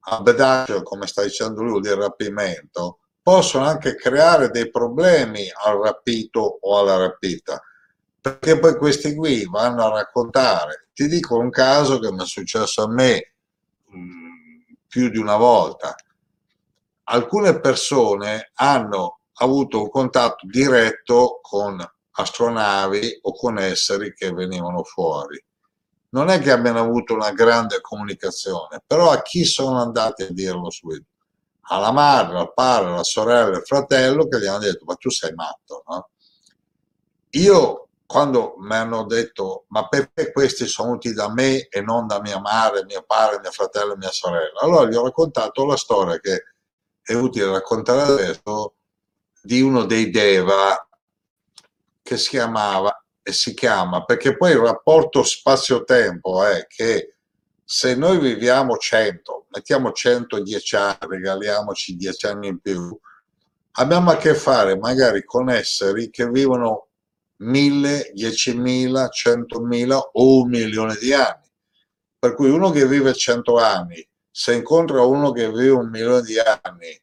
abdagio, come sta dicendo lui, di rapimento, possono anche creare dei problemi al rapito o alla rapita, perché poi questi qui vanno a raccontare. Ti dico un caso che mi è successo a me mm, più di una volta. Alcune persone hanno avuto un contatto diretto con astronavi o con esseri che venivano fuori. Non è che abbiano avuto una grande comunicazione, però a chi sono andati a dirlo subito? alla madre, al padre, alla sorella, al fratello che gli hanno detto ma tu sei matto, no? Io quando mi hanno detto ma perché questi sono venuti da me e non da mia madre, mio padre, mio fratello e mia sorella? Allora gli ho raccontato la storia che è utile raccontare adesso di uno dei Deva che si chiamava e si chiama perché poi il rapporto spazio-tempo è che se noi viviamo 100, mettiamo 110 anni, regaliamoci 10 anni in più, abbiamo a che fare magari con esseri che vivono 1000, 10.000, 100.000 o un milione di anni. Per cui uno che vive 100 anni, se incontra uno che vive un milione di anni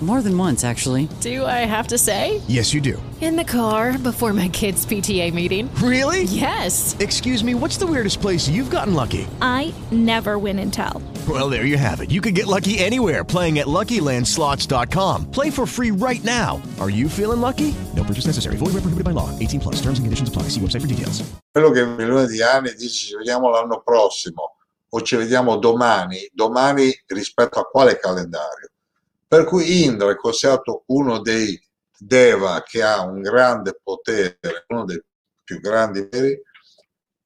More than once, actually. Do I have to say? Yes, you do. In the car before my kids' PTA meeting. Really? Yes. Excuse me, what's the weirdest place you've gotten lucky? I never win and tell. Well, there you have it. You can get lucky anywhere playing at LuckyLandSlots.com. Play for free right now. Are you feeling lucky? No purchase necessary. Void where prohibited by law. 18 plus. Terms and conditions apply. See website for details. Quello che un milione di anni dice ci vediamo l'anno prossimo o ci vediamo domani, domani rispetto a quale calendario? Per cui Indra è considerato uno dei Deva che ha un grande potere, uno dei più grandi veri,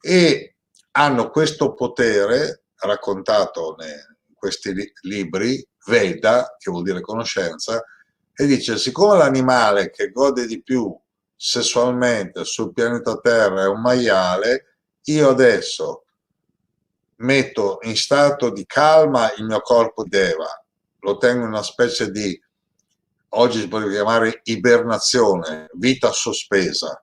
e hanno questo potere raccontato in questi libri, Veda, che vuol dire conoscenza, e dice, siccome l'animale che gode di più sessualmente sul pianeta Terra è un maiale, io adesso metto in stato di calma il mio corpo Deva, lo tengo in una specie di, oggi si potrebbe chiamare ibernazione, vita sospesa.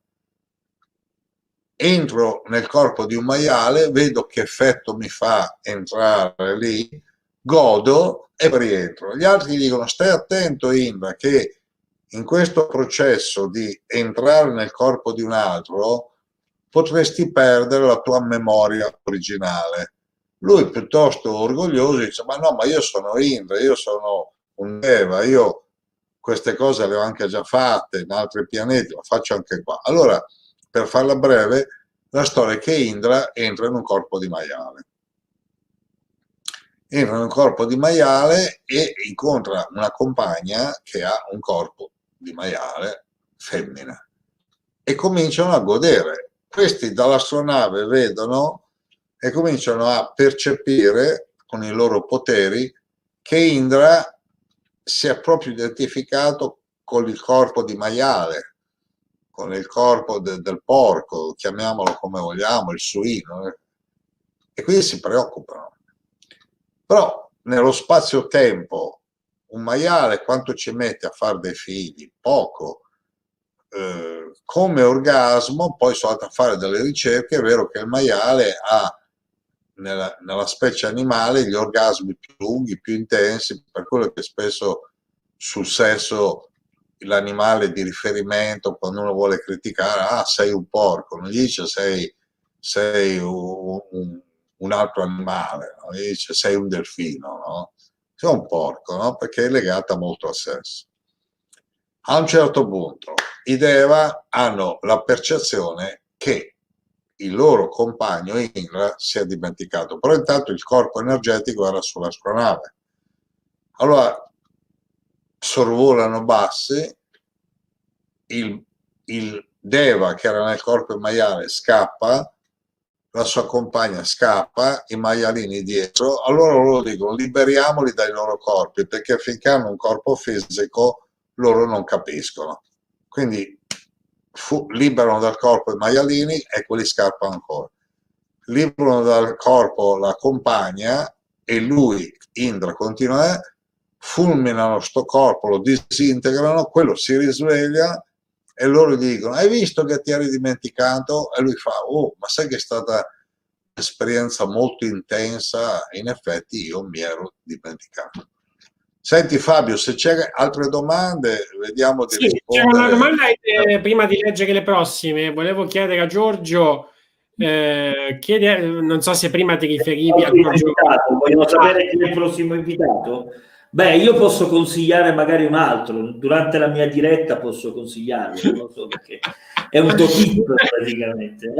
Entro nel corpo di un maiale, vedo che effetto mi fa entrare lì, godo e rientro. Gli altri dicono stai attento Indra che in questo processo di entrare nel corpo di un altro potresti perdere la tua memoria originale Lui piuttosto orgoglioso dice, ma no, ma io sono Indra, io sono un Eva, io queste cose le ho anche già fatte in altri pianeti, lo faccio anche qua. Allora, per farla breve, la storia è che Indra entra in un corpo di maiale. Entra in un corpo di maiale e incontra una compagna che ha un corpo di maiale femmina e cominciano a godere. Questi dall'astronave vedono e cominciano a percepire con i loro poteri che Indra si è proprio identificato con il corpo di maiale, con il corpo de, del porco, chiamiamolo come vogliamo, il suino, eh. e quindi si preoccupano. Però nello spazio-tempo un maiale quanto ci mette a fare dei figli? Poco. Eh, come orgasmo, poi sono andato a fare delle ricerche, è vero che il maiale ha nella, nella, specie animale gli orgasmi più lunghi, più intensi, per quello che spesso sul sesso l'animale di riferimento, quando uno vuole criticare, ah sei un porco, non gli dice sei, sei un, un, altro animale, no? gli dice sei un delfino, no? sei un porco, no? perché è legata molto al sesso. A un certo punto i Deva hanno la percezione che il loro compagno Indra si è dimenticato, però intanto il corpo energetico era sull'astronave. Allora sorvolano bassi, il, il Deva che era nel corpo maiale scappa, la sua compagna scappa, i maialini dietro, allora loro dicono liberiamoli dai loro corpi perché finché hanno un corpo fisico loro non capiscono. Quindi fu, liberano dal corpo i maialini e quelli scappano ancora. Liberano dal corpo la compagna e lui, Indra, continua, eh, fulminano sto corpo, lo disintegrano, quello si risveglia e loro gli dicono hai visto che ti eri dimenticato? E lui fa oh ma sai che è stata un'esperienza molto intensa in effetti io mi ero dimenticato. Senti Fabio, se c'è altre domande, vediamo di sì, rispondere. C'è una domanda eh, prima di leggere le prossime. Volevo chiedere a Giorgio, eh, chiede, non so se prima ti riferivi a Giorgio. Vogliono sapere chi è il prossimo invitato? Beh, io posso consigliare magari un altro, durante la mia diretta posso consigliarlo, non so perché è un tocchino praticamente.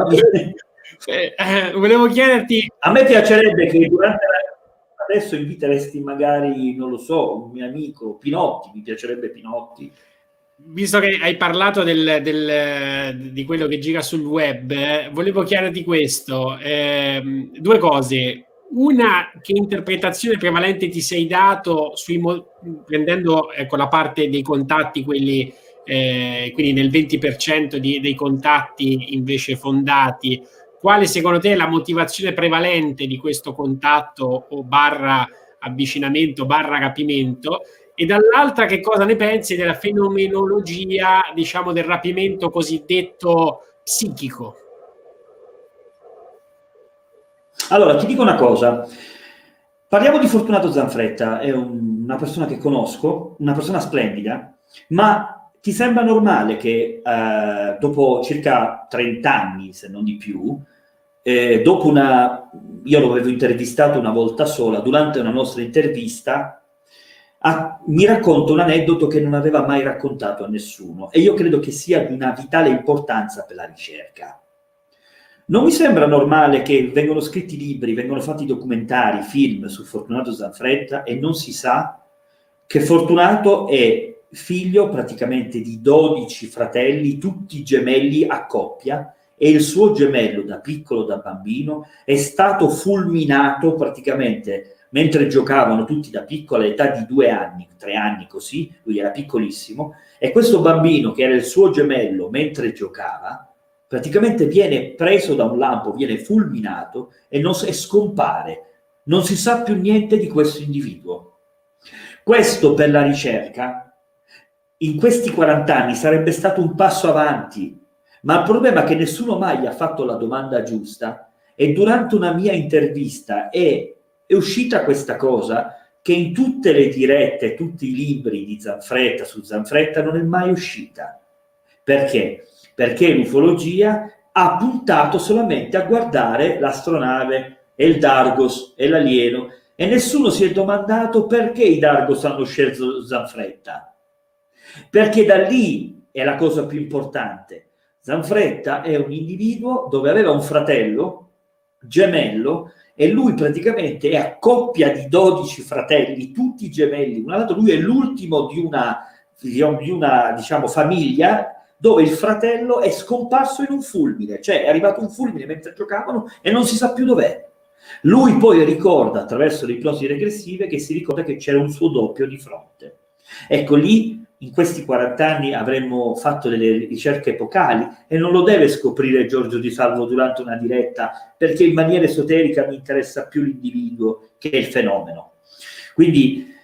Eh, eh, volevo chiederti... A me piacerebbe che durante la... adesso inviteresti magari, non lo so, un mio amico, Pinotti, mi piacerebbe Pinotti. Visto che hai parlato del, del, di quello che gira sul web, volevo chiederti questo. Eh, due cose una, che interpretazione prevalente ti sei dato sui, prendendo ecco, la parte dei contatti, quelli, eh, quindi nel 20% di, dei contatti invece fondati, quale secondo te è la motivazione prevalente di questo contatto o barra avvicinamento, barra rapimento? E dall'altra che cosa ne pensi della fenomenologia, diciamo, del rapimento cosiddetto psichico? Allora, ti dico una cosa. Parliamo di Fortunato Zanfretta, è un, una persona che conosco, una persona splendida, ma ti sembra normale che eh, dopo circa 30 anni, se non di più, eh, dopo una... io lo avevo intervistato una volta sola, durante una nostra intervista, a, mi racconta un aneddoto che non aveva mai raccontato a nessuno e io credo che sia di una vitale importanza per la ricerca. Non mi sembra normale che vengano scritti libri, vengono fatti documentari, film su Fortunato Zanfretta e non si sa che Fortunato è figlio praticamente di 12 fratelli, tutti gemelli a coppia, e il suo gemello da piccolo, da bambino, è stato fulminato praticamente mentre giocavano tutti da piccola età di due anni, tre anni così, lui era piccolissimo, e questo bambino che era il suo gemello mentre giocava, praticamente viene preso da un lampo, viene fulminato e, non, e scompare. Non si sa più niente di questo individuo. Questo per la ricerca in questi 40 anni sarebbe stato un passo avanti, ma il problema è che nessuno mai ha fatto la domanda giusta e durante una mia intervista è, è uscita questa cosa che in tutte le dirette, tutti i libri di Zanfretta su Zanfretta non è mai uscita. Perché? perché l'ufologia ha puntato solamente a guardare l'astronave è il Dargos, è l'alieno, e nessuno si è domandato perché i Dargos hanno scelto Zanfretta. Perché da lì è la cosa più importante. Zanfretta è un individuo dove aveva un fratello gemello e lui praticamente è a coppia di 12 fratelli, tutti gemelli. Un altro, lui è l'ultimo di una, di una diciamo, famiglia dove il fratello è scomparso in un fulmine, cioè è arrivato un fulmine mentre giocavano e non si sa più dov'è. Lui poi ricorda attraverso le ipnosi regressive che si ricorda che c'era un suo doppio di fronte. Ecco lì in questi 40 anni avremmo fatto delle ricerche epocali e non lo deve scoprire Giorgio Di Salvo durante una diretta perché in maniera esoterica mi interessa più l'individuo che il fenomeno. Quindi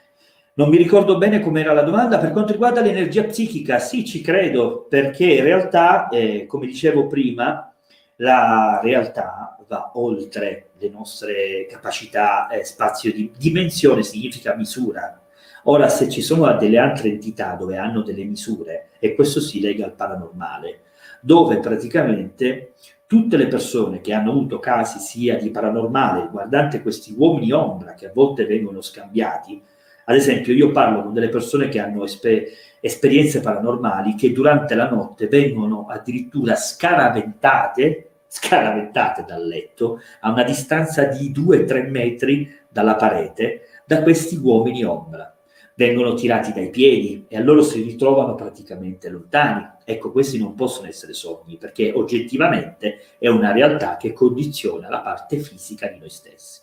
non mi ricordo bene com'era la domanda. Per quanto riguarda l'energia psichica, sì, ci credo, perché in realtà, eh, come dicevo prima, la realtà va oltre le nostre capacità, eh, spazio di dimensione significa misura. Ora, se ci sono delle altre entità dove hanno delle misure, e questo si lega al paranormale, dove praticamente tutte le persone che hanno avuto casi sia di paranormale riguardante questi uomini ombra che a volte vengono scambiati, ad esempio, io parlo con delle persone che hanno esper- esperienze paranormali che durante la notte vengono addirittura scaraventate, scaraventate dal letto a una distanza di 2-3 metri dalla parete da questi uomini ombra. Vengono tirati dai piedi e allora si ritrovano praticamente lontani. Ecco, questi non possono essere sogni perché oggettivamente è una realtà che condiziona la parte fisica di noi stessi.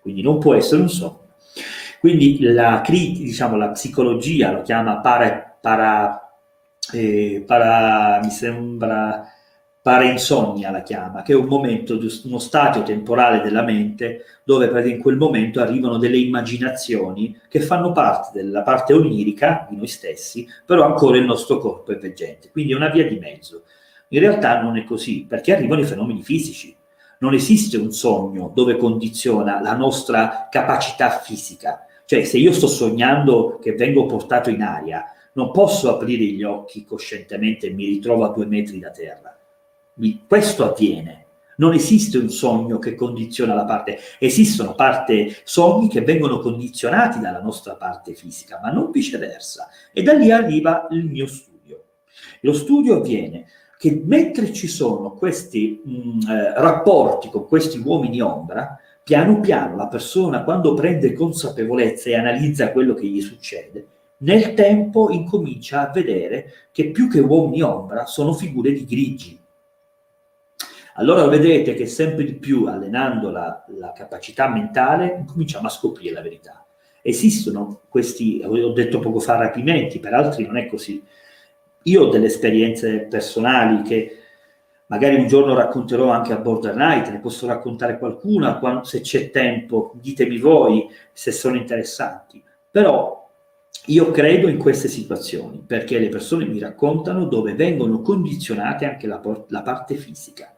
Quindi non può essere un sogno quindi la, diciamo, la psicologia lo chiama para, para, eh, para mi sembra parainsonnia la chiama, che è un momento, uno stato temporale della mente dove in quel momento arrivano delle immaginazioni che fanno parte della parte onirica di noi stessi, però ancora il nostro corpo è veggente. Quindi è una via di mezzo. In realtà non è così, perché arrivano i fenomeni fisici. Non esiste un sogno dove condiziona la nostra capacità fisica. Cioè, se io sto sognando che vengo portato in aria, non posso aprire gli occhi coscientemente e mi ritrovo a due metri da terra. Questo avviene. Non esiste un sogno che condiziona la parte, esistono parte, sogni che vengono condizionati dalla nostra parte fisica, ma non viceversa. E da lì arriva il mio studio. Lo studio avviene che mentre ci sono questi mh, mm, eh, rapporti con questi uomini ombra, piano piano la persona quando prende consapevolezza e analizza quello che gli succede, nel tempo incomincia a vedere che più che uomini ombra sono figure di grigi. Allora vedete che sempre di più, allenando la, la capacità mentale, cominciamo a scoprire la verità. Esistono questi, ho detto poco fa, rapimenti, per altri non è così. Io ho delle esperienze personali che magari un giorno racconterò anche a Border Night, ne posso raccontare qualcuna, quando, se c'è tempo, ditemi voi se sono interessanti. Però io credo in queste situazioni perché le persone mi raccontano dove vengono condizionate anche la, la parte fisica.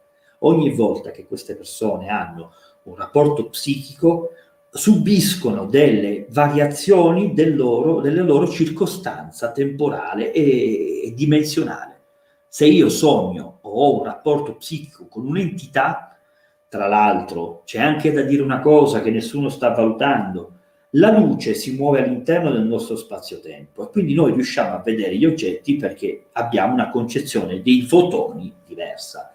Ogni volta che queste persone hanno un rapporto psichico, subiscono delle variazioni del loro, delle loro circostanza temporale e, e dimensionale. Se io sogno ho un rapporto psichico con un'entità, tra l'altro c'è anche da dire una cosa che nessuno sta valutando, la luce si muove all'interno del nostro spazio-tempo e quindi noi riusciamo a vedere gli oggetti perché abbiamo una concezione dei fotoni diversa.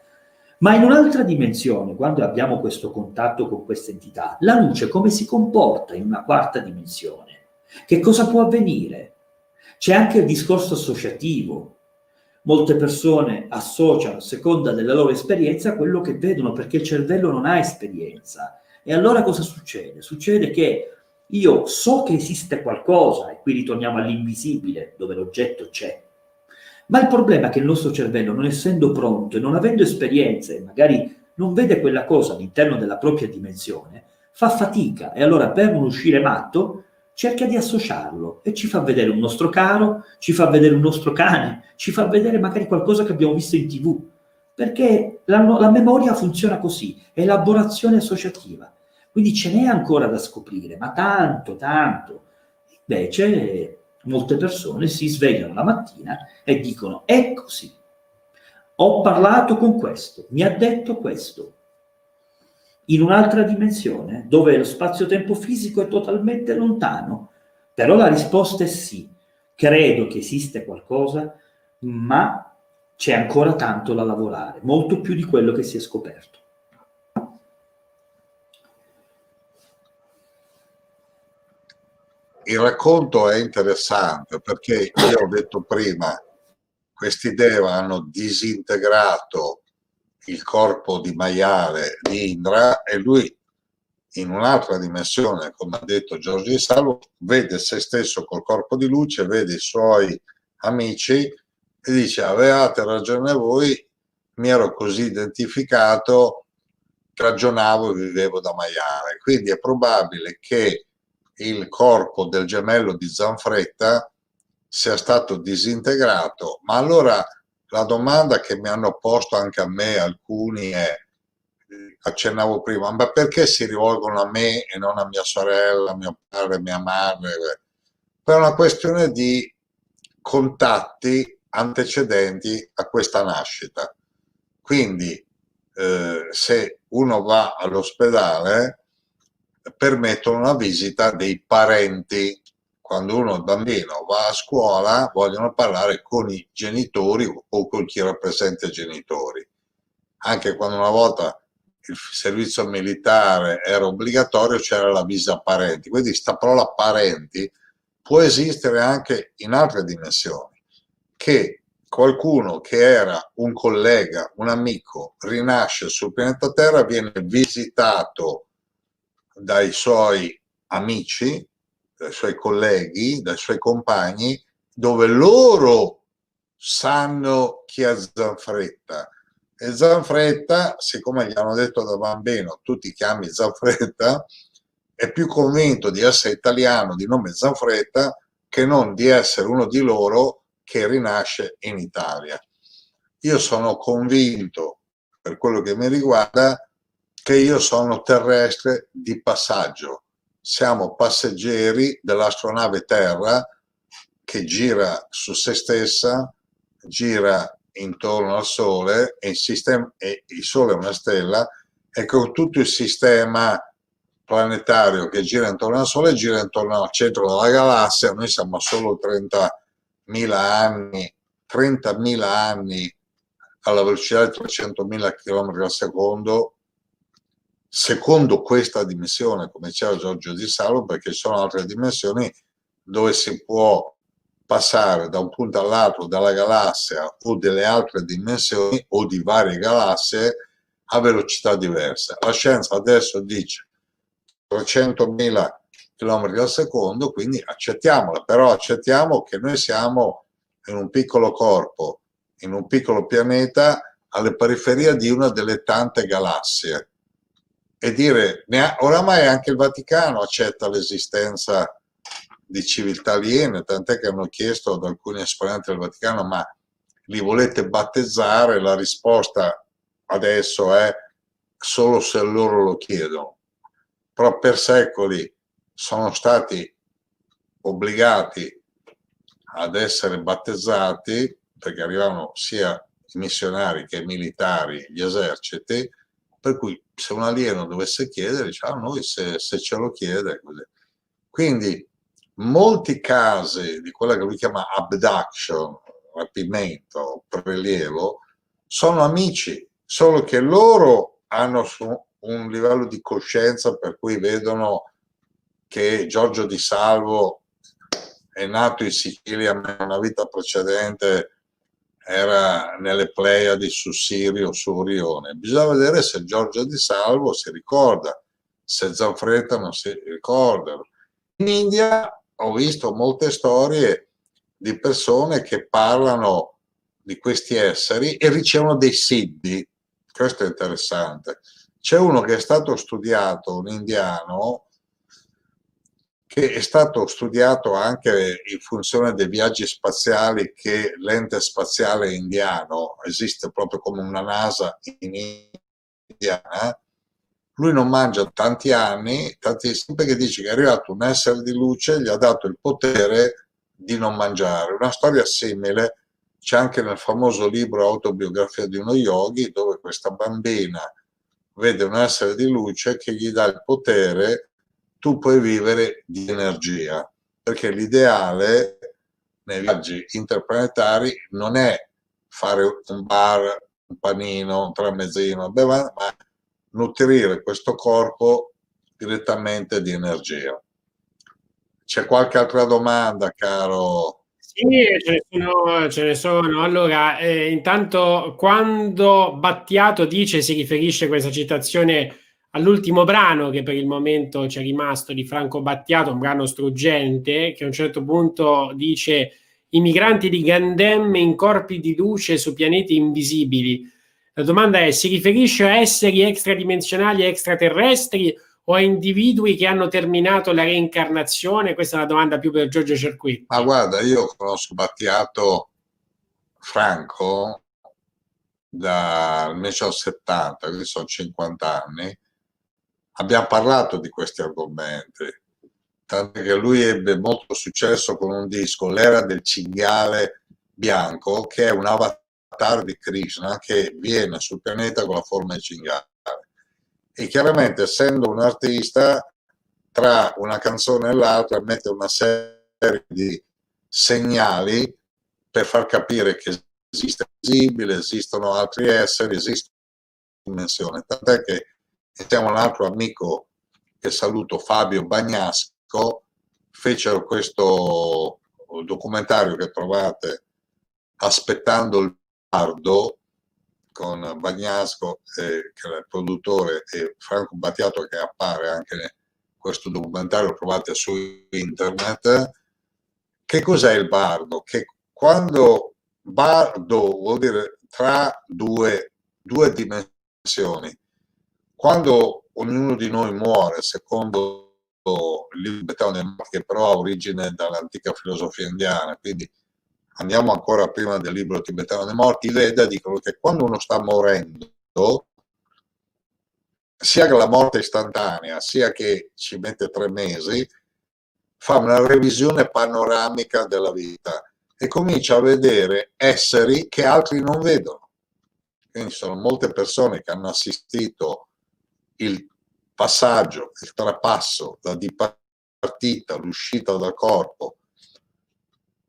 Ma in un'altra dimensione, quando abbiamo questo contatto con questa entità, la luce come si comporta in una quarta dimensione? Che cosa può avvenire? C'è anche il discorso associativo, molte persone associano, a seconda della loro esperienza, quello che vedono, perché il cervello non ha esperienza. E allora cosa succede? Succede che io so che esiste qualcosa, e qui ritorniamo all'invisibile, dove l'oggetto c'è, ma il problema è che il nostro cervello, non essendo pronto e non avendo esperienze, magari non vede quella cosa all'interno della propria dimensione, fa fatica e allora per non uscire matto cerca di associarlo e ci fa vedere un nostro caro, ci fa vedere un nostro cane, ci fa vedere magari qualcosa che abbiamo visto in tv, perché la, la memoria funziona così, elaborazione associativa. Quindi ce n'è ancora da scoprire, ma tanto, tanto. Invece molte persone si svegliano la mattina e dicono, è così, ho parlato con questo, mi ha detto questo. in un'altra dimensione, dove lo spazio-tempo fisico è totalmente lontano? Però la risposta è sì. Credo che esiste qualcosa, ma c'è ancora tanto da lavorare, molto più di quello che si è scoperto. Il racconto è interessante perché io ho detto prima, questi Deva hanno disintegrato il corpo di maiale di Indra e lui in un'altra dimensione, come ha detto Giorgio Di Salvo, vede se stesso col corpo di luce, vede i suoi amici e dice avevate ragione voi, mi ero così identificato, ragionavo e vivevo da maiale. Quindi è probabile che il corpo del gemello di Zanfretta sia stato disintegrato, ma allora la domanda che mi hanno posto anche a me alcuni è, accennavo prima, ma perché si rivolgono a me e non a mia sorella, mio padre, mia madre? Per una questione di contatti antecedenti a questa nascita. Quindi eh, se uno va all'ospedale permettono una visita dei parenti. Quando uno bambino va a scuola vogliono parlare con i genitori o con chi rappresenta i genitori. Anche quando una volta il servizio militare era obbligatorio c'era la visa parenti, quindi sta parola parenti può esistere anche in altre dimensioni, che qualcuno che era un collega, un amico, rinasce sul pianeta Terra, viene visitato dai suoi amici, dai suoi colleghi, dai suoi compagni, dove loro sanno chi è Zanfretta. E Zanfretta, siccome gli hanno detto da bambino tu ti chiami Zanfretta, è più convinto di essere italiano di nome Zanfretta che non di essere uno di loro che rinasce in Italia. Io sono convinto, per quello che mi riguarda, che io sono terrestre di passaggio. Siamo passeggeri dell'astronave Terra che gira su se stessa, gira intorno al Sole e il, sistema, e il Sole è una stella e con tutto il sistema planetario che gira intorno al Sole gira intorno al centro della galassia, noi siamo solo 30.000 anni, 30.000 anni alla velocità di 300.000 km al secondo secondo questa dimensione, come diceva Giorgio Di Salvo, perché ci sono altre dimensioni dove si può passare da un punto all'altro della galassia o delle altre dimensioni o di varie galassie a velocità diverse. La scienza adesso dice 300.000 km al secondo, quindi accettiamola, però accettiamo che noi siamo in un piccolo corpo, in un piccolo pianeta alle periferie di una delle tante galassie e dire oramai anche il Vaticano accetta l'esistenza di civiltà aliene, tant'è che hanno chiesto ad alcuni esponenti del Vaticano ma li volete battezzare? La risposta adesso è solo se loro lo chiedono. Però per secoli sono stati obbligati ad essere battezzati perché arrivavano sia i missionari che i militari, gli eserciti, per cui se un alieno dovesse chiedere, diciamo, ah, noi se, se, ce lo chiede. Così. Quindi molti casi di quella che lui chiama abduction, rapimento, prelievo, sono amici, solo che loro hanno un livello di coscienza per cui vedono che Giorgio Di Salvo è nato in Sicilia in una vita precedente era nelle Pleiadi su Sirio, su Orione. Bisogna vedere se Giorgio Di Salvo si ricorda, se Zanfretta non si ricorda. In India ho visto molte storie di persone che parlano di questi esseri e ricevono dei siddhi. Questo è interessante. C'è uno che è stato studiato, un indiano, che è stato studiato anche in funzione dei viaggi spaziali che l'ente spaziale indiano esiste proprio come una NASA in India. Eh? Lui non mangia tanti anni, tanti, sempre che dice che è arrivato un essere di luce, gli ha dato il potere di non mangiare. Una storia simile c'è anche nel famoso libro Autobiografia di uno yogi, dove questa bambina vede un essere di luce che gli dà il potere, tu puoi vivere di energia, perché l'ideale nei viaggi interplanetari non è fare un bar, un panino, un tramezzino, ma nutrire questo corpo direttamente di energia. C'è qualche altra domanda, caro? Sì, ce ne sono. Ce ne sono. Allora, eh, intanto, quando Battiato dice, si riferisce questa citazione all'ultimo brano che per il momento c'è rimasto di Franco Battiato, un brano struggente, che a un certo punto dice i migranti di Gandem in corpi di luce su pianeti invisibili. La domanda è, si riferisce a esseri extradimensionali extraterrestri o a individui che hanno terminato la reincarnazione? Questa è una domanda più per Giorgio Cerquetti. Ma guarda, io conosco Battiato Franco dal 1970, quindi sono 50 anni, abbiamo parlato di questi argomenti tanto che lui ebbe molto successo con un disco, L'era del cinghiale bianco, che è un avatar di Krishna che viene sul pianeta con la forma di cinghiale. E chiaramente, essendo un artista, tra una canzone e l'altra mette una serie di segnali per far capire che esiste visibile, esistono altri esseri, esiste dimensione. Tant'è che a un altro amico che saluto, Fabio Bagnaschi, fecero questo documentario che trovate aspettando il bardo con Bagnasco eh, che è il produttore e Franco Battiato che appare anche questo documentario trovate su internet che cos'è il bardo? che quando bardo vuol dire tra due, due dimensioni quando ognuno di noi muore secondo il libro Betone, che però ha origine dall'antica filosofia indiana, quindi andiamo ancora prima del libro tibetano dei morti, i Veda dicono che quando uno sta morendo, sia che la morte è istantanea, sia che ci mette tre mesi, fa una revisione panoramica della vita e comincia a vedere esseri che altri non vedono. Quindi sono molte persone che hanno assistito il passaggio, il trapasso, la dipartita, l'uscita dal corpo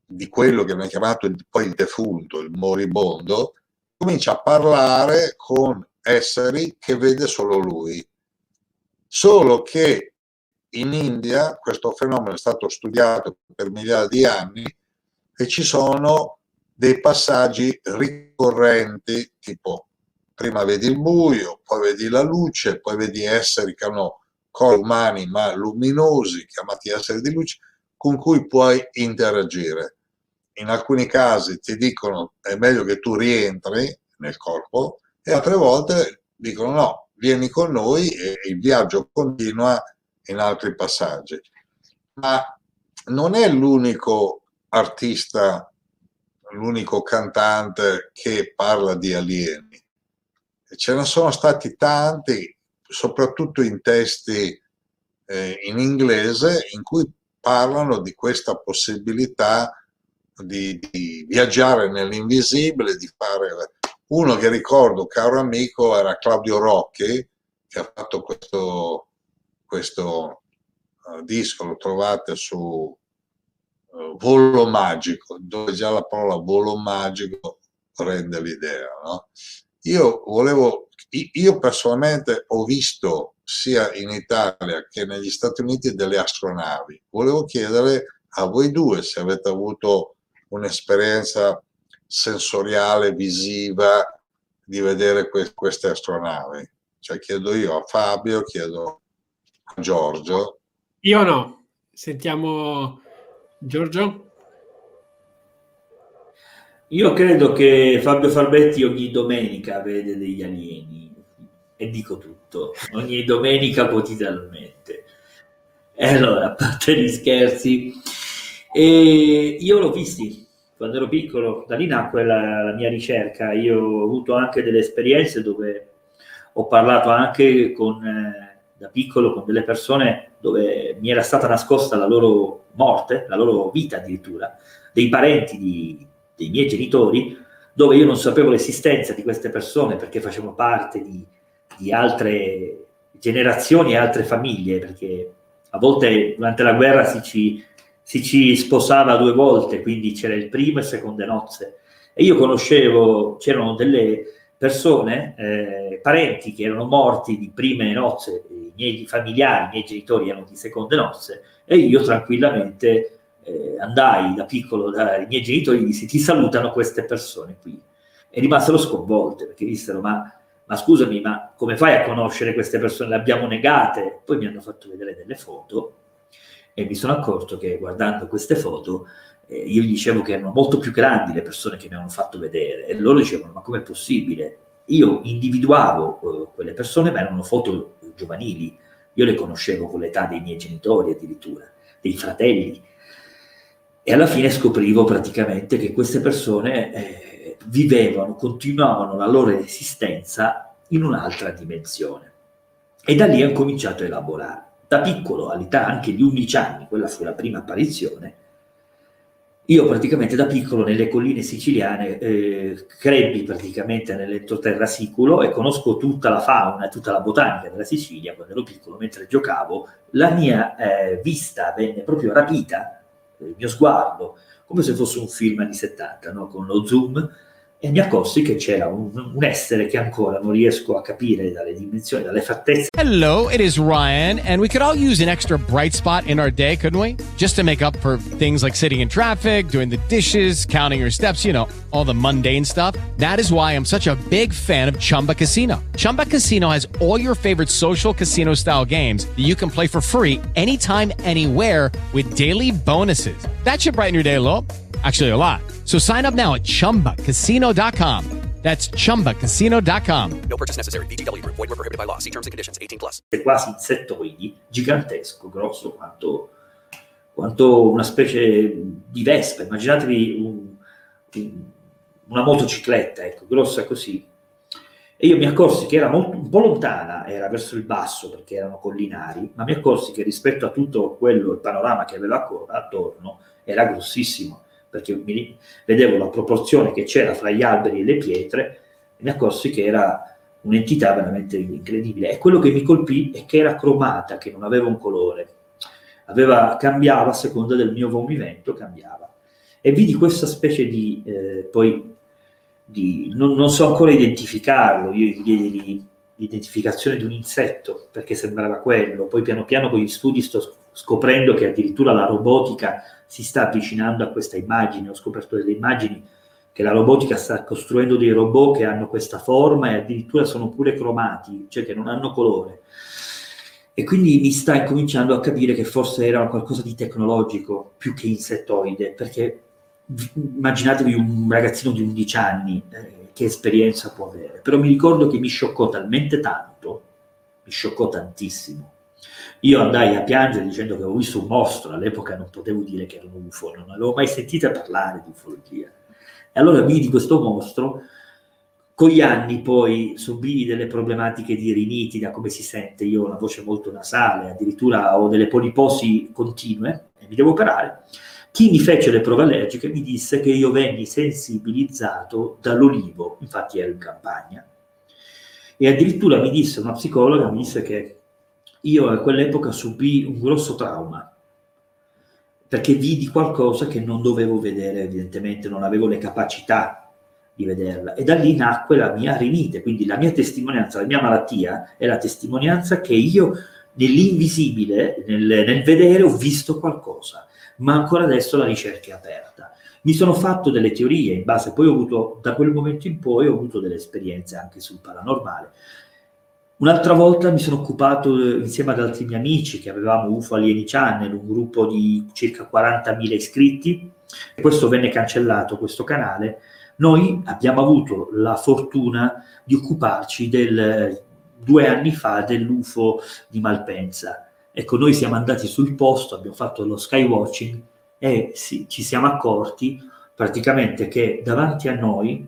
di quello che viene chiamato il, poi il defunto, il moribondo, comincia a parlare con esseri che vede solo lui. Solo che in India questo fenomeno è stato studiato per migliaia di anni e ci sono dei passaggi ricorrenti, tipo prima vedi il buio, poi vedi la luce, poi vedi esseri che hanno corpi umani ma luminosi, chiamati esseri di luce, con cui puoi interagire. In alcuni casi ti dicono è meglio che tu rientri nel corpo e altre volte dicono no, vieni con noi e il viaggio continua in altri passaggi. Ma non è l'unico artista, l'unico cantante che parla di alieni ce ne sono stati tanti, soprattutto in testi eh, in inglese, in cui parlano di questa possibilità di, di, viaggiare nell'invisibile, di fare... Uno che ricordo, caro amico, era Claudio Rocchi, che ha fatto questo, questo uh, disco, lo trovate su uh, Volo Magico, dove già la parola volo magico rende l'idea. No? Io volevo, io personalmente ho visto sia in Italia che negli Stati Uniti delle astronavi. Volevo chiedere a voi due se avete avuto un'esperienza sensoriale, visiva di vedere que- queste astronavi. Cioè chiedo io a Fabio, chiedo a Giorgio. Io no. Sentiamo Giorgio. Io credo che Fabio Falbetti ogni domenica vede degli alieni e dico tutto, ogni domenica quotidianamente. E allora, a parte gli scherzi, e io l'ho visti quando ero piccolo, da lì nacque la, la mia ricerca. Io ho avuto anche delle esperienze dove ho parlato anche con, eh, da piccolo con delle persone dove mi era stata nascosta la loro morte, la loro vita addirittura, dei parenti di, dei miei genitori, dove io non sapevo l'esistenza di queste persone perché facevano parte di, di altre generazioni e altre famiglie, perché a volte durante la guerra si ci, si ci sposava due volte, quindi c'era il primo e seconde nozze. E io conoscevo, c'erano delle persone, eh, parenti che erano morti di prime nozze, i miei familiari, i miei genitori erano di seconde nozze, e io tranquillamente eh, andai da piccolo dai miei genitori e dissi ti salutano queste persone qui. E rimasero sconvolte perché dissero ma, ma scusami, ma come fai a conoscere queste persone? Le abbiamo negate. Poi mi hanno fatto vedere delle foto e mi sono accorto che guardando queste foto eh, io gli dicevo che erano molto più grandi le persone che mi hanno fatto vedere e loro dicevano ma com'è possibile? Io individuavo eh, quelle persone ma erano foto giovanili, io le conoscevo con l'età dei miei genitori addirittura, dei fratelli e alla fine scoprivo praticamente che queste persone eh, vivevano, continuavano la loro esistenza in un'altra dimensione. E da lì ho cominciato a elaborare. Da piccolo, all'età anche di 11 anni, quella fu la prima apparizione, io praticamente da piccolo nelle colline siciliane eh, crebbi praticamente nell'entroterra siculo e conosco tutta la fauna tutta la botanica della Sicilia quando ero piccolo mentre giocavo. La mia eh, vista venne proprio rapita mio sguardo, come se fosse un film anni 70, no? con lo zoom, e mi accorsi che c'era un, un, essere che ancora non riesco a capire dalle dimensioni, dalle fattezze. Hello, it is Ryan, and we could all use an extra bright spot in our day, couldn't we? Just to make up for things like sitting in traffic, doing the dishes, counting your steps, you know, all the mundane stuff. That is why I'm such a big fan of Chumba Casino. Chumba Casino has all your favorite social casino style games that you can play for free anytime, anywhere with daily bonuses. That should brighten your day a little. Actually, a lot. So sign up now at chumbacasino.com. That's chumbacasino.com. No purchase necessary. BGW. Void were prohibited by law. See terms and conditions 18 plus. È quasi insettoidi, gigantesco, grosso quanto, quanto una specie di vespa. Immaginatevi un, un, una motocicletta, ecco, grossa così. E io mi accorsi che era molto, un po' lontana, era verso il basso perché erano collinari, ma mi accorsi che rispetto a tutto quello, il panorama che aveva attorno, era grossissimo perché mi, vedevo la proporzione che c'era fra gli alberi e le pietre e mi accorsi che era un'entità veramente incredibile. E quello che mi colpì è che era cromata, che non aveva un colore, aveva, cambiava a seconda del mio movimento, cambiava. E vidi questa specie di, eh, poi, di, non, non, so ancora identificarlo, io gli diedi l'identificazione di un insetto, perché sembrava quello, poi piano piano con gli studi sto scoprendo che addirittura la robotica si sta avvicinando a questa immagine, ho scoperto delle immagini che la robotica sta costruendo dei robot che hanno questa forma e addirittura sono pure cromati, cioè che non hanno colore. E quindi mi sta incominciando a capire che forse era qualcosa di tecnologico più che insettoide, perché immaginatevi un ragazzino di 11 anni, eh, che esperienza può avere. Però mi ricordo che mi scioccò talmente tanto, mi scioccò tantissimo, io andai a piangere dicendo che avevo visto un mostro, all'epoca non potevo dire che era un UFO, non avevo mai sentito parlare di ufologia. E allora vidi questo mostro, con gli anni poi subii delle problematiche di riniti, da come si sente, io ho una voce molto nasale, addirittura ho delle poliposi continue e mi devo operare. Chi mi fece le prove allergiche mi disse che io venni sensibilizzato dall'olivo, infatti ero in campagna. E addirittura mi disse, una psicologa mi disse che io a quell'epoca subì un grosso trauma perché vidi qualcosa che non dovevo vedere, evidentemente non avevo le capacità di vederla. E da lì nacque la mia rinite, quindi la mia testimonianza, la mia malattia è la testimonianza che io nell'invisibile, nel, nel vedere, ho visto qualcosa, ma ancora adesso la ricerca è aperta. Mi sono fatto delle teorie in base, poi ho avuto, da quel momento in poi ho avuto delle esperienze anche sul paranormale. Un'altra volta mi sono occupato eh, insieme ad altri miei amici che avevamo UFO Alieni Channel, un gruppo di circa 40.000 iscritti, e questo venne cancellato, questo canale. Noi abbiamo avuto la fortuna di occuparci del, due anni fa dell'UFO di Malpensa. Ecco, noi siamo andati sul posto, abbiamo fatto lo skywatching e sì, ci siamo accorti praticamente che davanti a noi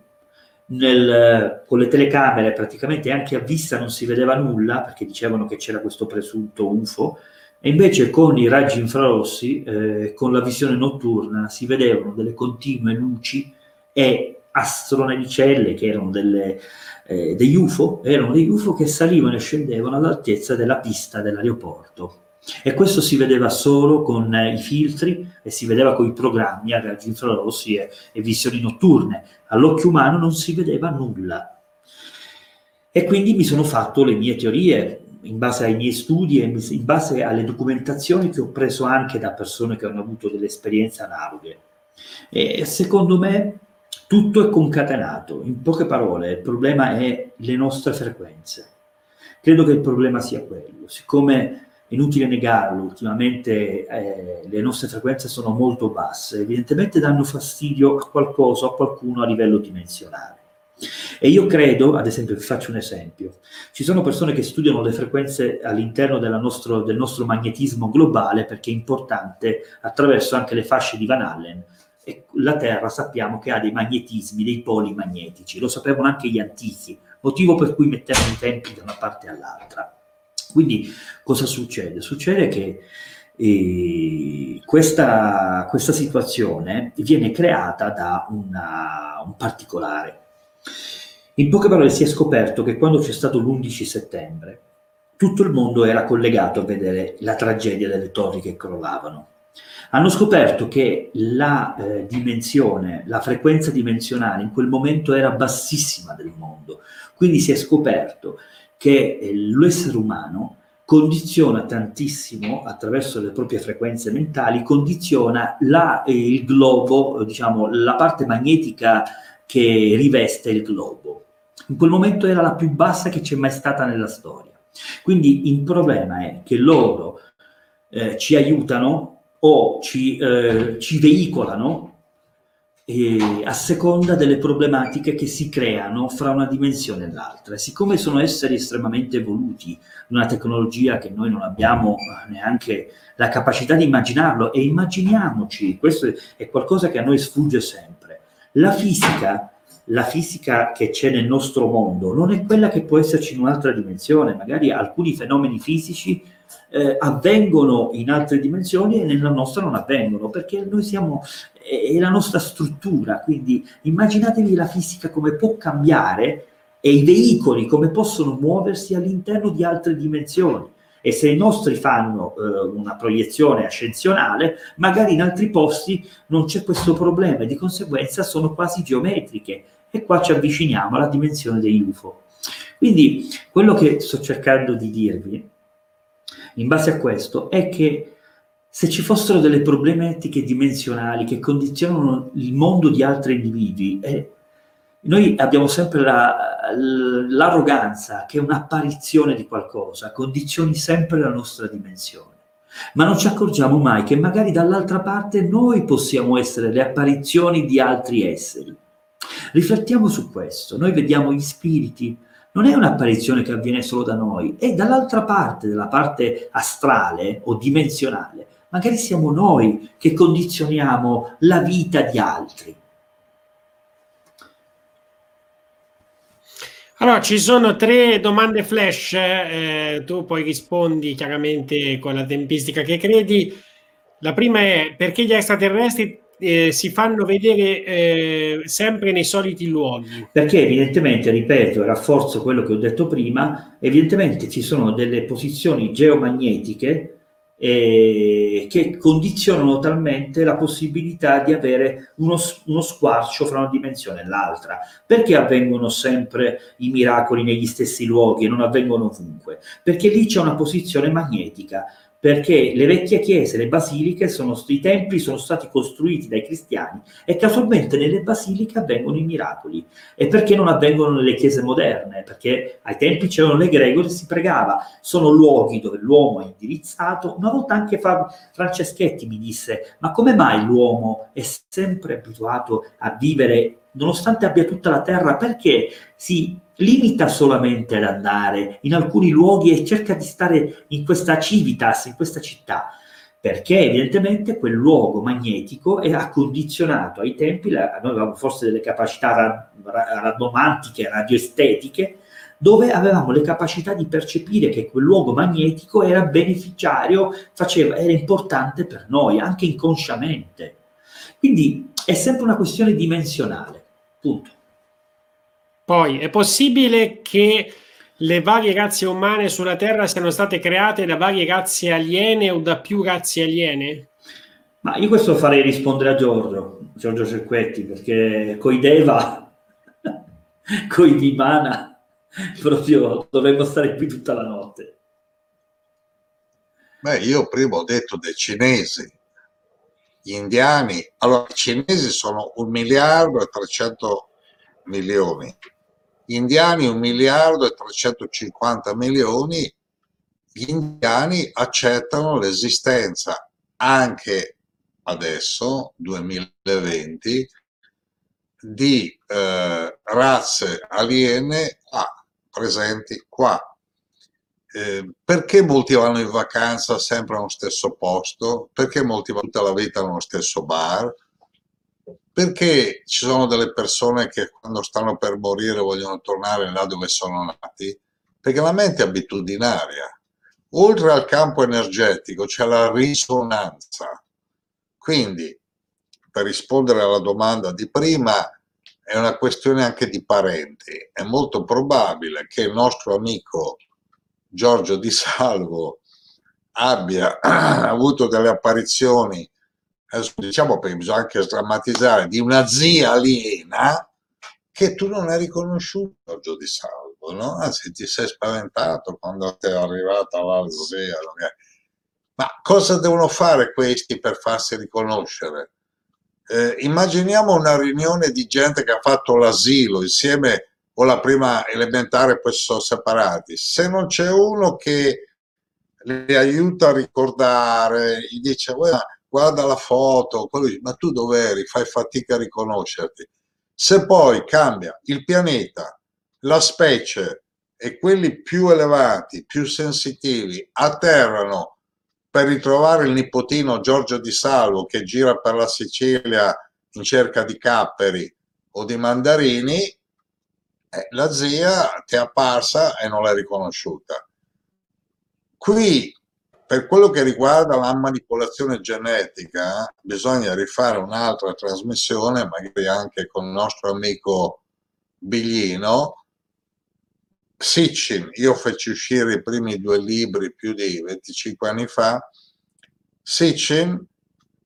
nel, con le telecamere praticamente anche a vista non si vedeva nulla perché dicevano che c'era questo presunto UFO e invece con i raggi infrarossi, eh, con la visione notturna, si vedevano delle continue luci e astronavicelle che erano delle, eh, degli UFO, erano degli UFO che salivano e scendevano all'altezza della pista dell'aeroporto. E questo si vedeva solo con eh, i filtri e si vedeva con i programmi a raggi infrarossi e, e visioni notturne. All'occhio umano non si vedeva nulla. E quindi mi sono fatto le mie teorie in base ai miei studi e in base alle documentazioni che ho preso anche da persone che hanno avuto delle esperienze analoghe. E secondo me tutto è concatenato. In poche parole, il problema è le nostre frequenze. Credo che il problema sia quello. Siccome inutile negarlo, ultimamente eh, le nostre frequenze sono molto basse, evidentemente danno fastidio a qualcosa, a qualcuno a livello dimensionale. E io credo, ad esempio, vi faccio un esempio, ci sono persone che studiano le frequenze all'interno nostro, del nostro magnetismo globale perché è importante attraverso anche le fasce di Van Allen. E la Terra sappiamo che ha dei magnetismi, dei poli magnetici, lo sapevano anche gli antichi, motivo per cui mettevano i tempi da una parte all'altra. Quindi cosa succede? Succede che eh, questa, questa, situazione viene creata da una, un particolare. In poche parole si è scoperto che quando c'è stato l'11 settembre, tutto il mondo era collegato a vedere la tragedia delle torri che crollavano. Hanno scoperto che la eh, dimensione, la frequenza dimensionale in quel momento era bassissima del mondo. Quindi si è scoperto che eh, l'essere umano condiziona tantissimo attraverso le proprie frequenze mentali, condiziona la, eh, il globo, eh, diciamo, la parte magnetica che riveste il globo. In quel momento era la più bassa che c'è mai stata nella storia. Quindi il problema è che loro eh, ci aiutano o ci, eh, ci veicolano eh, a seconda delle problematiche che si creano fra una dimensione e l'altra. Siccome sono esseri estremamente evoluti, una tecnologia che noi non abbiamo neanche la capacità di immaginarlo, e immaginiamoci, questo è qualcosa che a noi sfugge sempre. La fisica la fisica che c'è nel nostro mondo non è quella che può esserci in un'altra dimensione, magari alcuni fenomeni fisici eh, avvengono in altre dimensioni e nella nostra non avvengono, perché noi siamo, è la nostra struttura, quindi immaginatevi la fisica come può cambiare e i veicoli come possono muoversi all'interno di altre dimensioni. E se i nostri fanno eh, una proiezione ascensionale, magari in altri posti non c'è questo problema e di conseguenza sono quasi geometriche. E qua ci avviciniamo alla dimensione degli UFO. Quindi quello che sto cercando di dirvi in base a questo è che se ci fossero delle problematiche dimensionali che condizionano il mondo di altri individui, eh, noi abbiamo sempre la, l'arroganza che un'apparizione di qualcosa condizioni sempre la nostra dimensione. Ma non ci accorgiamo mai che magari dall'altra parte noi possiamo essere le apparizioni di altri esseri. Riflettiamo su questo. Noi vediamo gli spiriti, non è un'apparizione che avviene solo da noi, è dall'altra parte, della parte astrale o dimensionale. Magari siamo noi che condizioniamo la vita di altri. Allora, ci sono tre domande flash, eh, tu poi rispondi chiaramente con la tempistica che credi. La prima è perché gli extraterrestri eh, si fanno vedere eh, sempre nei soliti luoghi. Perché evidentemente, ripeto, rafforzo quello che ho detto prima, evidentemente ci sono delle posizioni geomagnetiche eh, che condizionano talmente la possibilità di avere uno, uno squarcio fra una dimensione e l'altra. Perché avvengono sempre i miracoli negli stessi luoghi e non avvengono ovunque? Perché lì c'è una posizione magnetica perché le vecchie chiese, le basiliche, sono, i templi sono stati costruiti dai cristiani e casualmente nelle basiliche avvengono i miracoli. E perché non avvengono nelle chiese moderne? Perché ai tempi c'erano le gregori e si pregava. Sono luoghi dove l'uomo è indirizzato. Una volta anche Franceschetti mi disse, ma come mai l'uomo è sempre abituato a vivere nonostante abbia tutta la terra, perché si limita solamente ad andare in alcuni luoghi e cerca di stare in questa civitas, in questa città? Perché evidentemente quel luogo magnetico era condizionato ai tempi, la, noi avevamo forse delle capacità radomantiche, radioestetiche, dove avevamo le capacità di percepire che quel luogo magnetico era beneficiario, faceva, era importante per noi, anche inconsciamente. Quindi è sempre una questione dimensionale. Punto. Poi è possibile che le varie razze umane sulla Terra siano state create da varie razze aliene o da più razze aliene? Ma io questo farei rispondere a Giorgio, Giorgio Cerquetti, perché coi Deva, coi Vimana, proprio dovremmo stare qui tutta la notte. Beh, io prima ho detto dei cinesi, gli indiani, allora i cinesi sono un miliardo e 300 milioni, gli indiani un miliardo e 350 milioni, gli indiani accettano l'esistenza anche adesso, 2020, di eh, razze aliene qua, presenti qua. Eh, perché molti vanno in vacanza sempre allo stesso posto? Perché molti vanno tutta la vita nello stesso bar? Perché ci sono delle persone che quando stanno per morire vogliono tornare là dove sono nati? Perché la mente è abitudinaria. Oltre al campo energetico c'è la risonanza. Quindi, per rispondere alla domanda di prima, è una questione anche di parenti. È molto probabile che il nostro amico Giorgio Di Salvo abbia avuto delle apparizioni diciamo perché bisogna anche sdrammatizzare, di una zia aliena che tu non hai riconosciuto Giorgio Di Salvo, no? Anzi ti sei spaventato quando ti è arrivata la zia. Ma cosa devono fare questi per farsi riconoscere? Eh, immaginiamo una riunione di gente che ha fatto l'asilo insieme o la prima elementare poi sono separati. Se non c'è uno che li aiuta a ricordare, gli dice guarda, la foto, ma tu dov'eri? Fai fatica a riconoscerti. Se poi cambia il pianeta, la specie e quelli più elevati, più sensitivi atterrano per ritrovare il nipotino Giorgio Di Salvo che gira per la Sicilia in cerca di capperi o di mandarini, eh, la zia ti è apparsa e non l'hai riconosciuta. Qui per quello che riguarda la manipolazione genetica, bisogna rifare un'altra trasmissione, magari anche con il nostro amico Biglino. Sitchin, io feci uscire i primi due libri più di 25 anni fa. Sitchin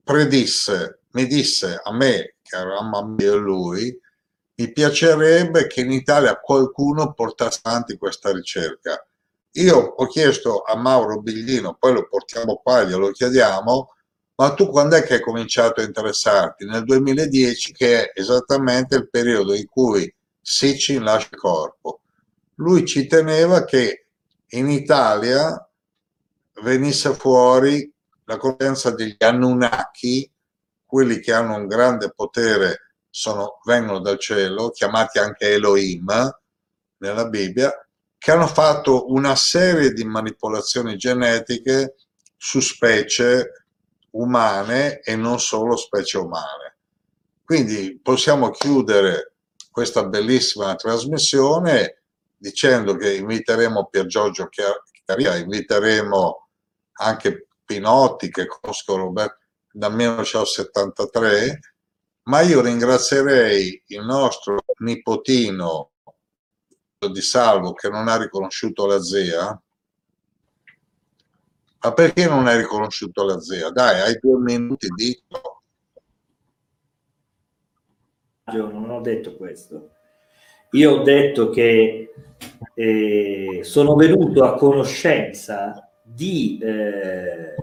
predisse, mi disse a me, che eravamo a me e lui, mi piacerebbe che in Italia qualcuno portasse avanti questa ricerca io ho chiesto a Mauro Biglino, poi lo portiamo qua, glielo chiediamo, ma tu quando è che hai cominciato a interessarti? Nel 2010, che è esattamente il periodo in cui Sitchin lascia il corpo. Lui ci teneva che in Italia venisse fuori la conoscenza degli Anunnaki, quelli che hanno un grande potere, sono, vengono dal cielo, chiamati anche Elohim nella Bibbia, che hanno fatto una serie di manipolazioni genetiche su specie umane e non solo specie umane. Quindi possiamo chiudere questa bellissima trasmissione dicendo che inviteremo Pier Giorgio Caria, inviteremo anche Pinotti che conosco Roberto dal 1973, ma io ringrazierei il nostro nipotino di Salvo che non ha riconosciuto la zia? Ma perché non hai riconosciuto la zia? Dai, hai due minuti, dico. Io non ho detto questo. Io ho detto che eh, sono venuto a conoscenza di eh,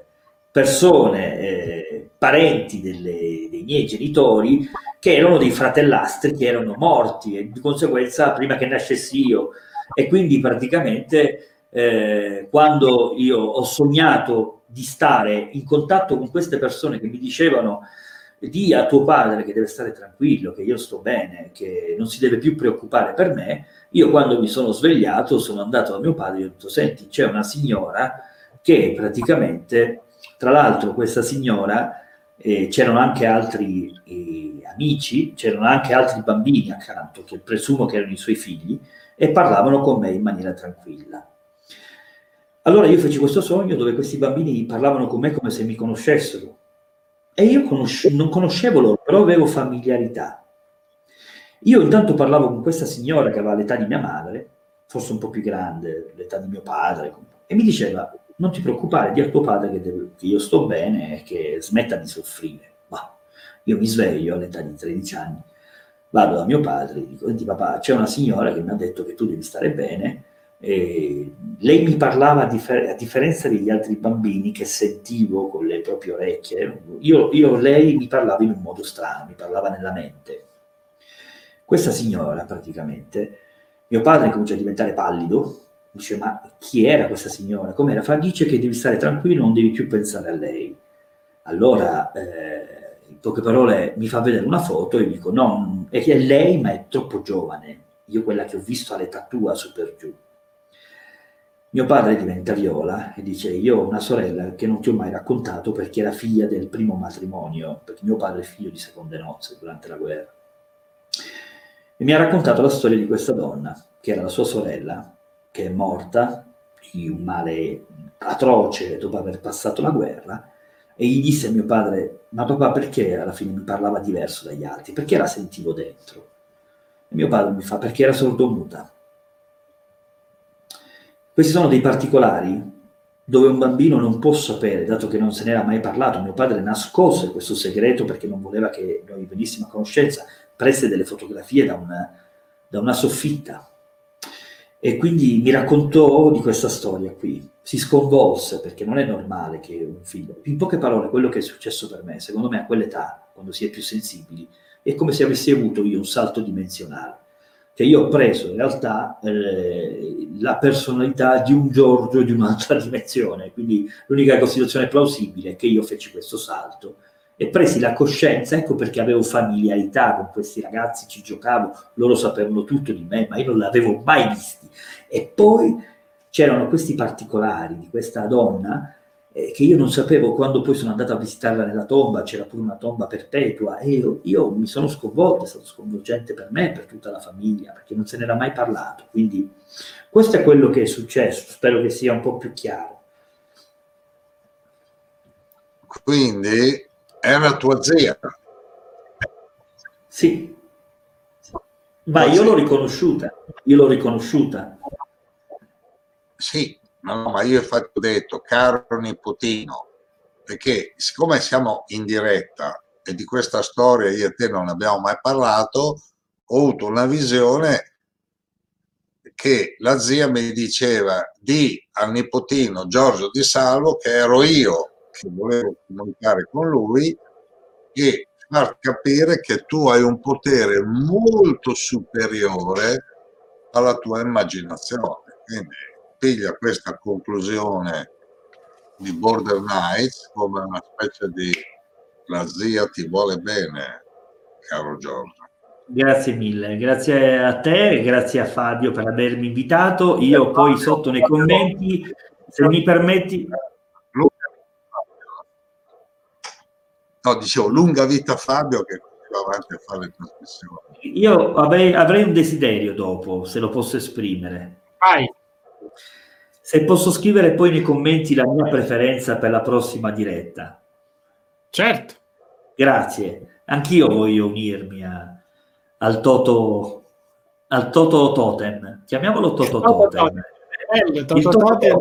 persone, eh, parenti delle, dei miei genitori, che erano dei fratellastri che erano morti e di conseguenza prima che nascessi io. E quindi praticamente eh, quando io ho sognato di stare in contatto con queste persone che mi dicevano di a tuo padre che deve stare tranquillo, che io sto bene, che non si deve più preoccupare per me, io quando mi sono svegliato sono andato da mio padre e ho detto senti c'è una signora che praticamente, tra l'altro questa signora, eh, c'erano anche altri eh, amici, c'erano anche altri bambini accanto, che presumo che erano i suoi figli, e parlavano con me in maniera tranquilla. Allora io feci questo sogno dove questi bambini parlavano con me come se mi conoscessero. E io conosce- non conoscevo loro, però avevo familiarità. Io intanto parlavo con questa signora che aveva l'età di mia madre, forse un po' più grande, l'età di mio padre, e mi diceva, non ti preoccupare, di a tuo padre che, deve, che io sto bene e che smetta di soffrire. Ma io mi sveglio all'età di 13 anni, vado da mio padre e dico, senti papà, c'è una signora che mi ha detto che tu devi stare bene, e lei mi parlava a, differ- a, differenza degli altri bambini che sentivo con le proprie orecchie, io, io, lei mi parlava in un modo strano, mi parlava nella mente. Questa signora praticamente, mio padre comincia a diventare pallido, dice ma chi era questa signora? Com'era? Fa dice che devi stare tranquillo, non devi più pensare a lei. Allora, eh, in poche parole, mi fa vedere una foto e dico no, è lei ma è troppo giovane, io quella che ho visto all'età tua su per giù. Mio padre diventa viola e dice io ho una sorella che non ti ho mai raccontato perché era figlia del primo matrimonio, perché mio padre è figlio di seconde nozze durante la guerra. E mi ha raccontato la storia di questa donna, che era la sua sorella, che è morta di un male atroce dopo aver passato la guerra, e gli disse a mio padre, ma papà perché alla fine mi parlava diverso dagli altri? Perché la sentivo dentro? E mio padre mi fa, perché era sordomuta. Questi sono dei particolari dove un bambino non può sapere, dato che non se n'era mai parlato. Mio padre nascose questo segreto perché non voleva che noi venissimo a conoscenza, prese delle fotografie da una, da una soffitta e quindi mi raccontò di questa storia qui. Si sconvolse perché non è normale che un figlio, in poche parole, quello che è successo per me, secondo me a quell'età, quando si è più sensibili, è come se avessi avuto io un salto dimensionale. Che io ho preso in realtà eh, la personalità di un Giorgio di un'altra dimensione. Quindi l'unica considerazione plausibile è che io feci questo salto e presi la coscienza, ecco perché avevo familiarità con questi ragazzi, ci giocavo, loro sapevano tutto di me, ma io non l'avevo mai visti. E poi c'erano questi particolari di questa donna eh, che io non sapevo quando poi sono andato a visitarla nella tomba, c'era pure una tomba perpetua e io, io mi sono sconvolto, è stato sconvolgente per me, per tutta la famiglia, perché non se n'era mai parlato. Quindi questo è quello che è successo, spero che sia un po' più chiaro. Quindi era tua zia. Sì, ma io l'ho riconosciuta, io l'ho riconosciuta. Sì, no, ma io infatti ho detto, caro nipotino, perché siccome siamo in diretta e di questa storia io e te non abbiamo mai parlato, ho avuto una visione che la zia mi diceva di al nipotino Giorgio Di Salvo che ero io che volevo comunicare con lui e far capire che tu hai un potere molto superiore alla tua immaginazione. Quindi piglia questa conclusione di Border Knights come una specie di la zia ti vuole bene, caro Giorgio. Grazie mille, grazie a te, grazie a Fabio per avermi invitato. Io poi sotto nei commenti, se mi permetti, No, dicevo, lunga vita Fabio che va avanti a fare le trasmissioni. Io avrei, avrei, un desiderio dopo, se lo posso esprimere. Vai. Se posso scrivere poi nei commenti la mia preferenza per la prossima diretta. Certo. Grazie. Anch'io voglio unirmi a, al Toto al Toto Totem. Chiamiamolo Toto, Totem. Toto Totem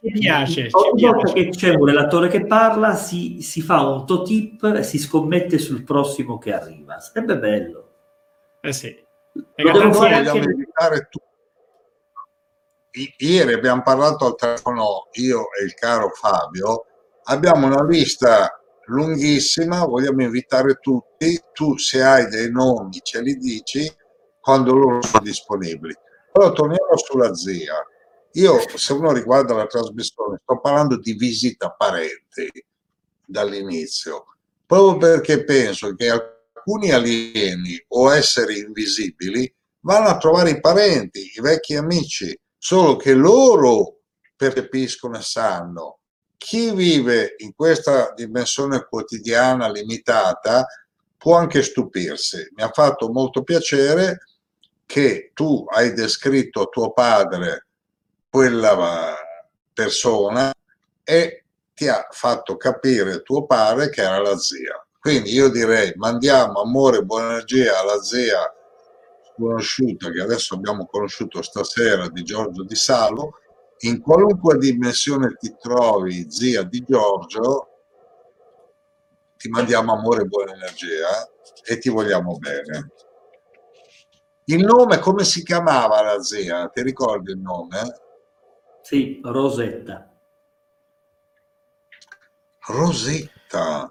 ci piace. Ogni volta che c'è un relatore che parla, si, si fa un totip e si scommette sul prossimo che arriva. Sarebbe bello. Eh sì. Vogliamo invitare tutti. Ieri abbiamo parlato al telefono io e il caro Fabio. Abbiamo una lista lunghissima, vogliamo invitare tutti. Tu, se hai dei nomi, ce li dici quando loro sono disponibili. Però torniamo sulla zia io, se uno riguarda la trasmissione, sto parlando di visita parenti dall'inizio, proprio perché penso che alcuni alieni o esseri invisibili vanno a trovare i parenti, i vecchi amici, solo che loro percepiscono e sanno. Chi vive in questa dimensione quotidiana limitata può anche stupirsi. Mi ha fatto molto piacere che tu hai descritto tuo padre quella persona e ti ha fatto capire tuo padre che era la zia. Quindi io direi mandiamo amore e buona energia alla zia sconosciuta che adesso abbiamo conosciuto stasera di Giorgio Di Salo. In qualunque dimensione ti trovi, zia di Giorgio, ti mandiamo amore e buona energia e ti vogliamo bene. Il nome, come si chiamava la zia? Ti ricordi il nome? Sì, Rosetta. Rosetta,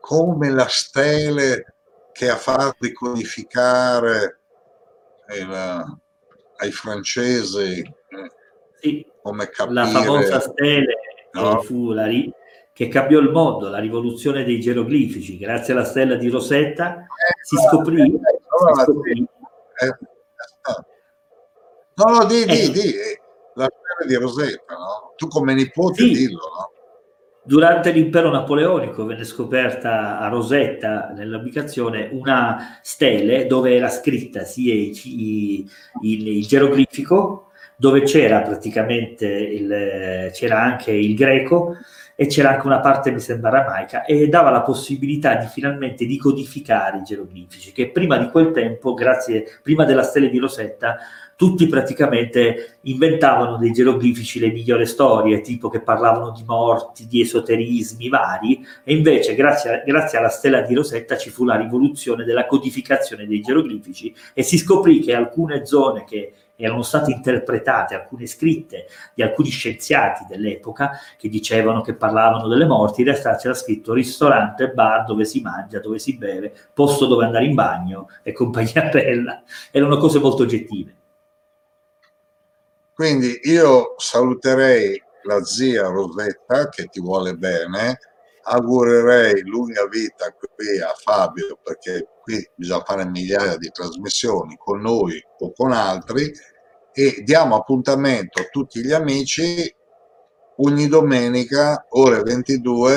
come la stele che ha fatto ricodificare il, ai francesi eh, Sì, come capire la famosa stele No. che fu la che cambiò il mondo, la rivoluzione dei geroglifici. Grazie alla stella di Rosetta si scoprì, si scoprì Eh, no, no, di, di, Ecco. di, stella di Rosetta, no? Tu come nipote dillo, no? Durante l'impero napoleonico venne scoperta a Rosetta, nell'ubicazione, una stele dove era scritta sia i- i- il, il geroglifico, dove c'era praticamente il, c'era anche il greco e c'era anche una parte, mi sembra, aramaica, e dava la possibilità di finalmente di codificare i geroglifici, che prima di quel tempo, grazie, prima della stele di Rosetta, tutti praticamente inventavano dei geroglifici le migliori storie, tipo che parlavano di morti, di esoterismi vari, e invece grazie, a- grazie alla stella di Rosetta ci fu la rivoluzione della codificazione dei geroglifici e si scoprì che alcune zone che erano state interpretate, alcune scritte di alcuni scienziati dell'epoca che dicevano che parlavano delle morti, in realtà c'era scritto ristorante, bar dove si mangia, dove si beve, posto dove andare in bagno e compagnia bella. Erano cose molto oggettive. Quindi io saluterei la zia Rosetta che ti vuole bene, augurerei lunga vita qui a Fabio perché qui bisogna fare migliaia di trasmissioni con noi o con altri e diamo appuntamento a tutti gli amici ogni domenica ore 22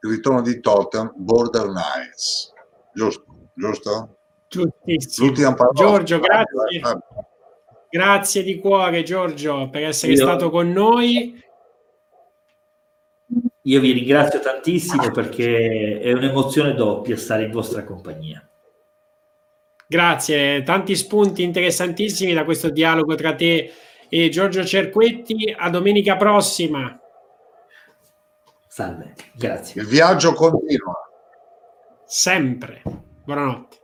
il ritorno di Totem Border Nights giusto? giusto? Giustissimo. L'ultima parola. Giorgio, grazie. Fabio. Grazie di cuore Giorgio per essere Io- stato con noi. Io vi ringrazio tantissimo perché è un'emozione doppia stare in vostra compagnia. Grazie, tanti spunti interessantissimi da questo dialogo tra te e Giorgio Cerquetti. A domenica prossima. Salve, grazie. Il viaggio continua. Sempre. Buonanotte.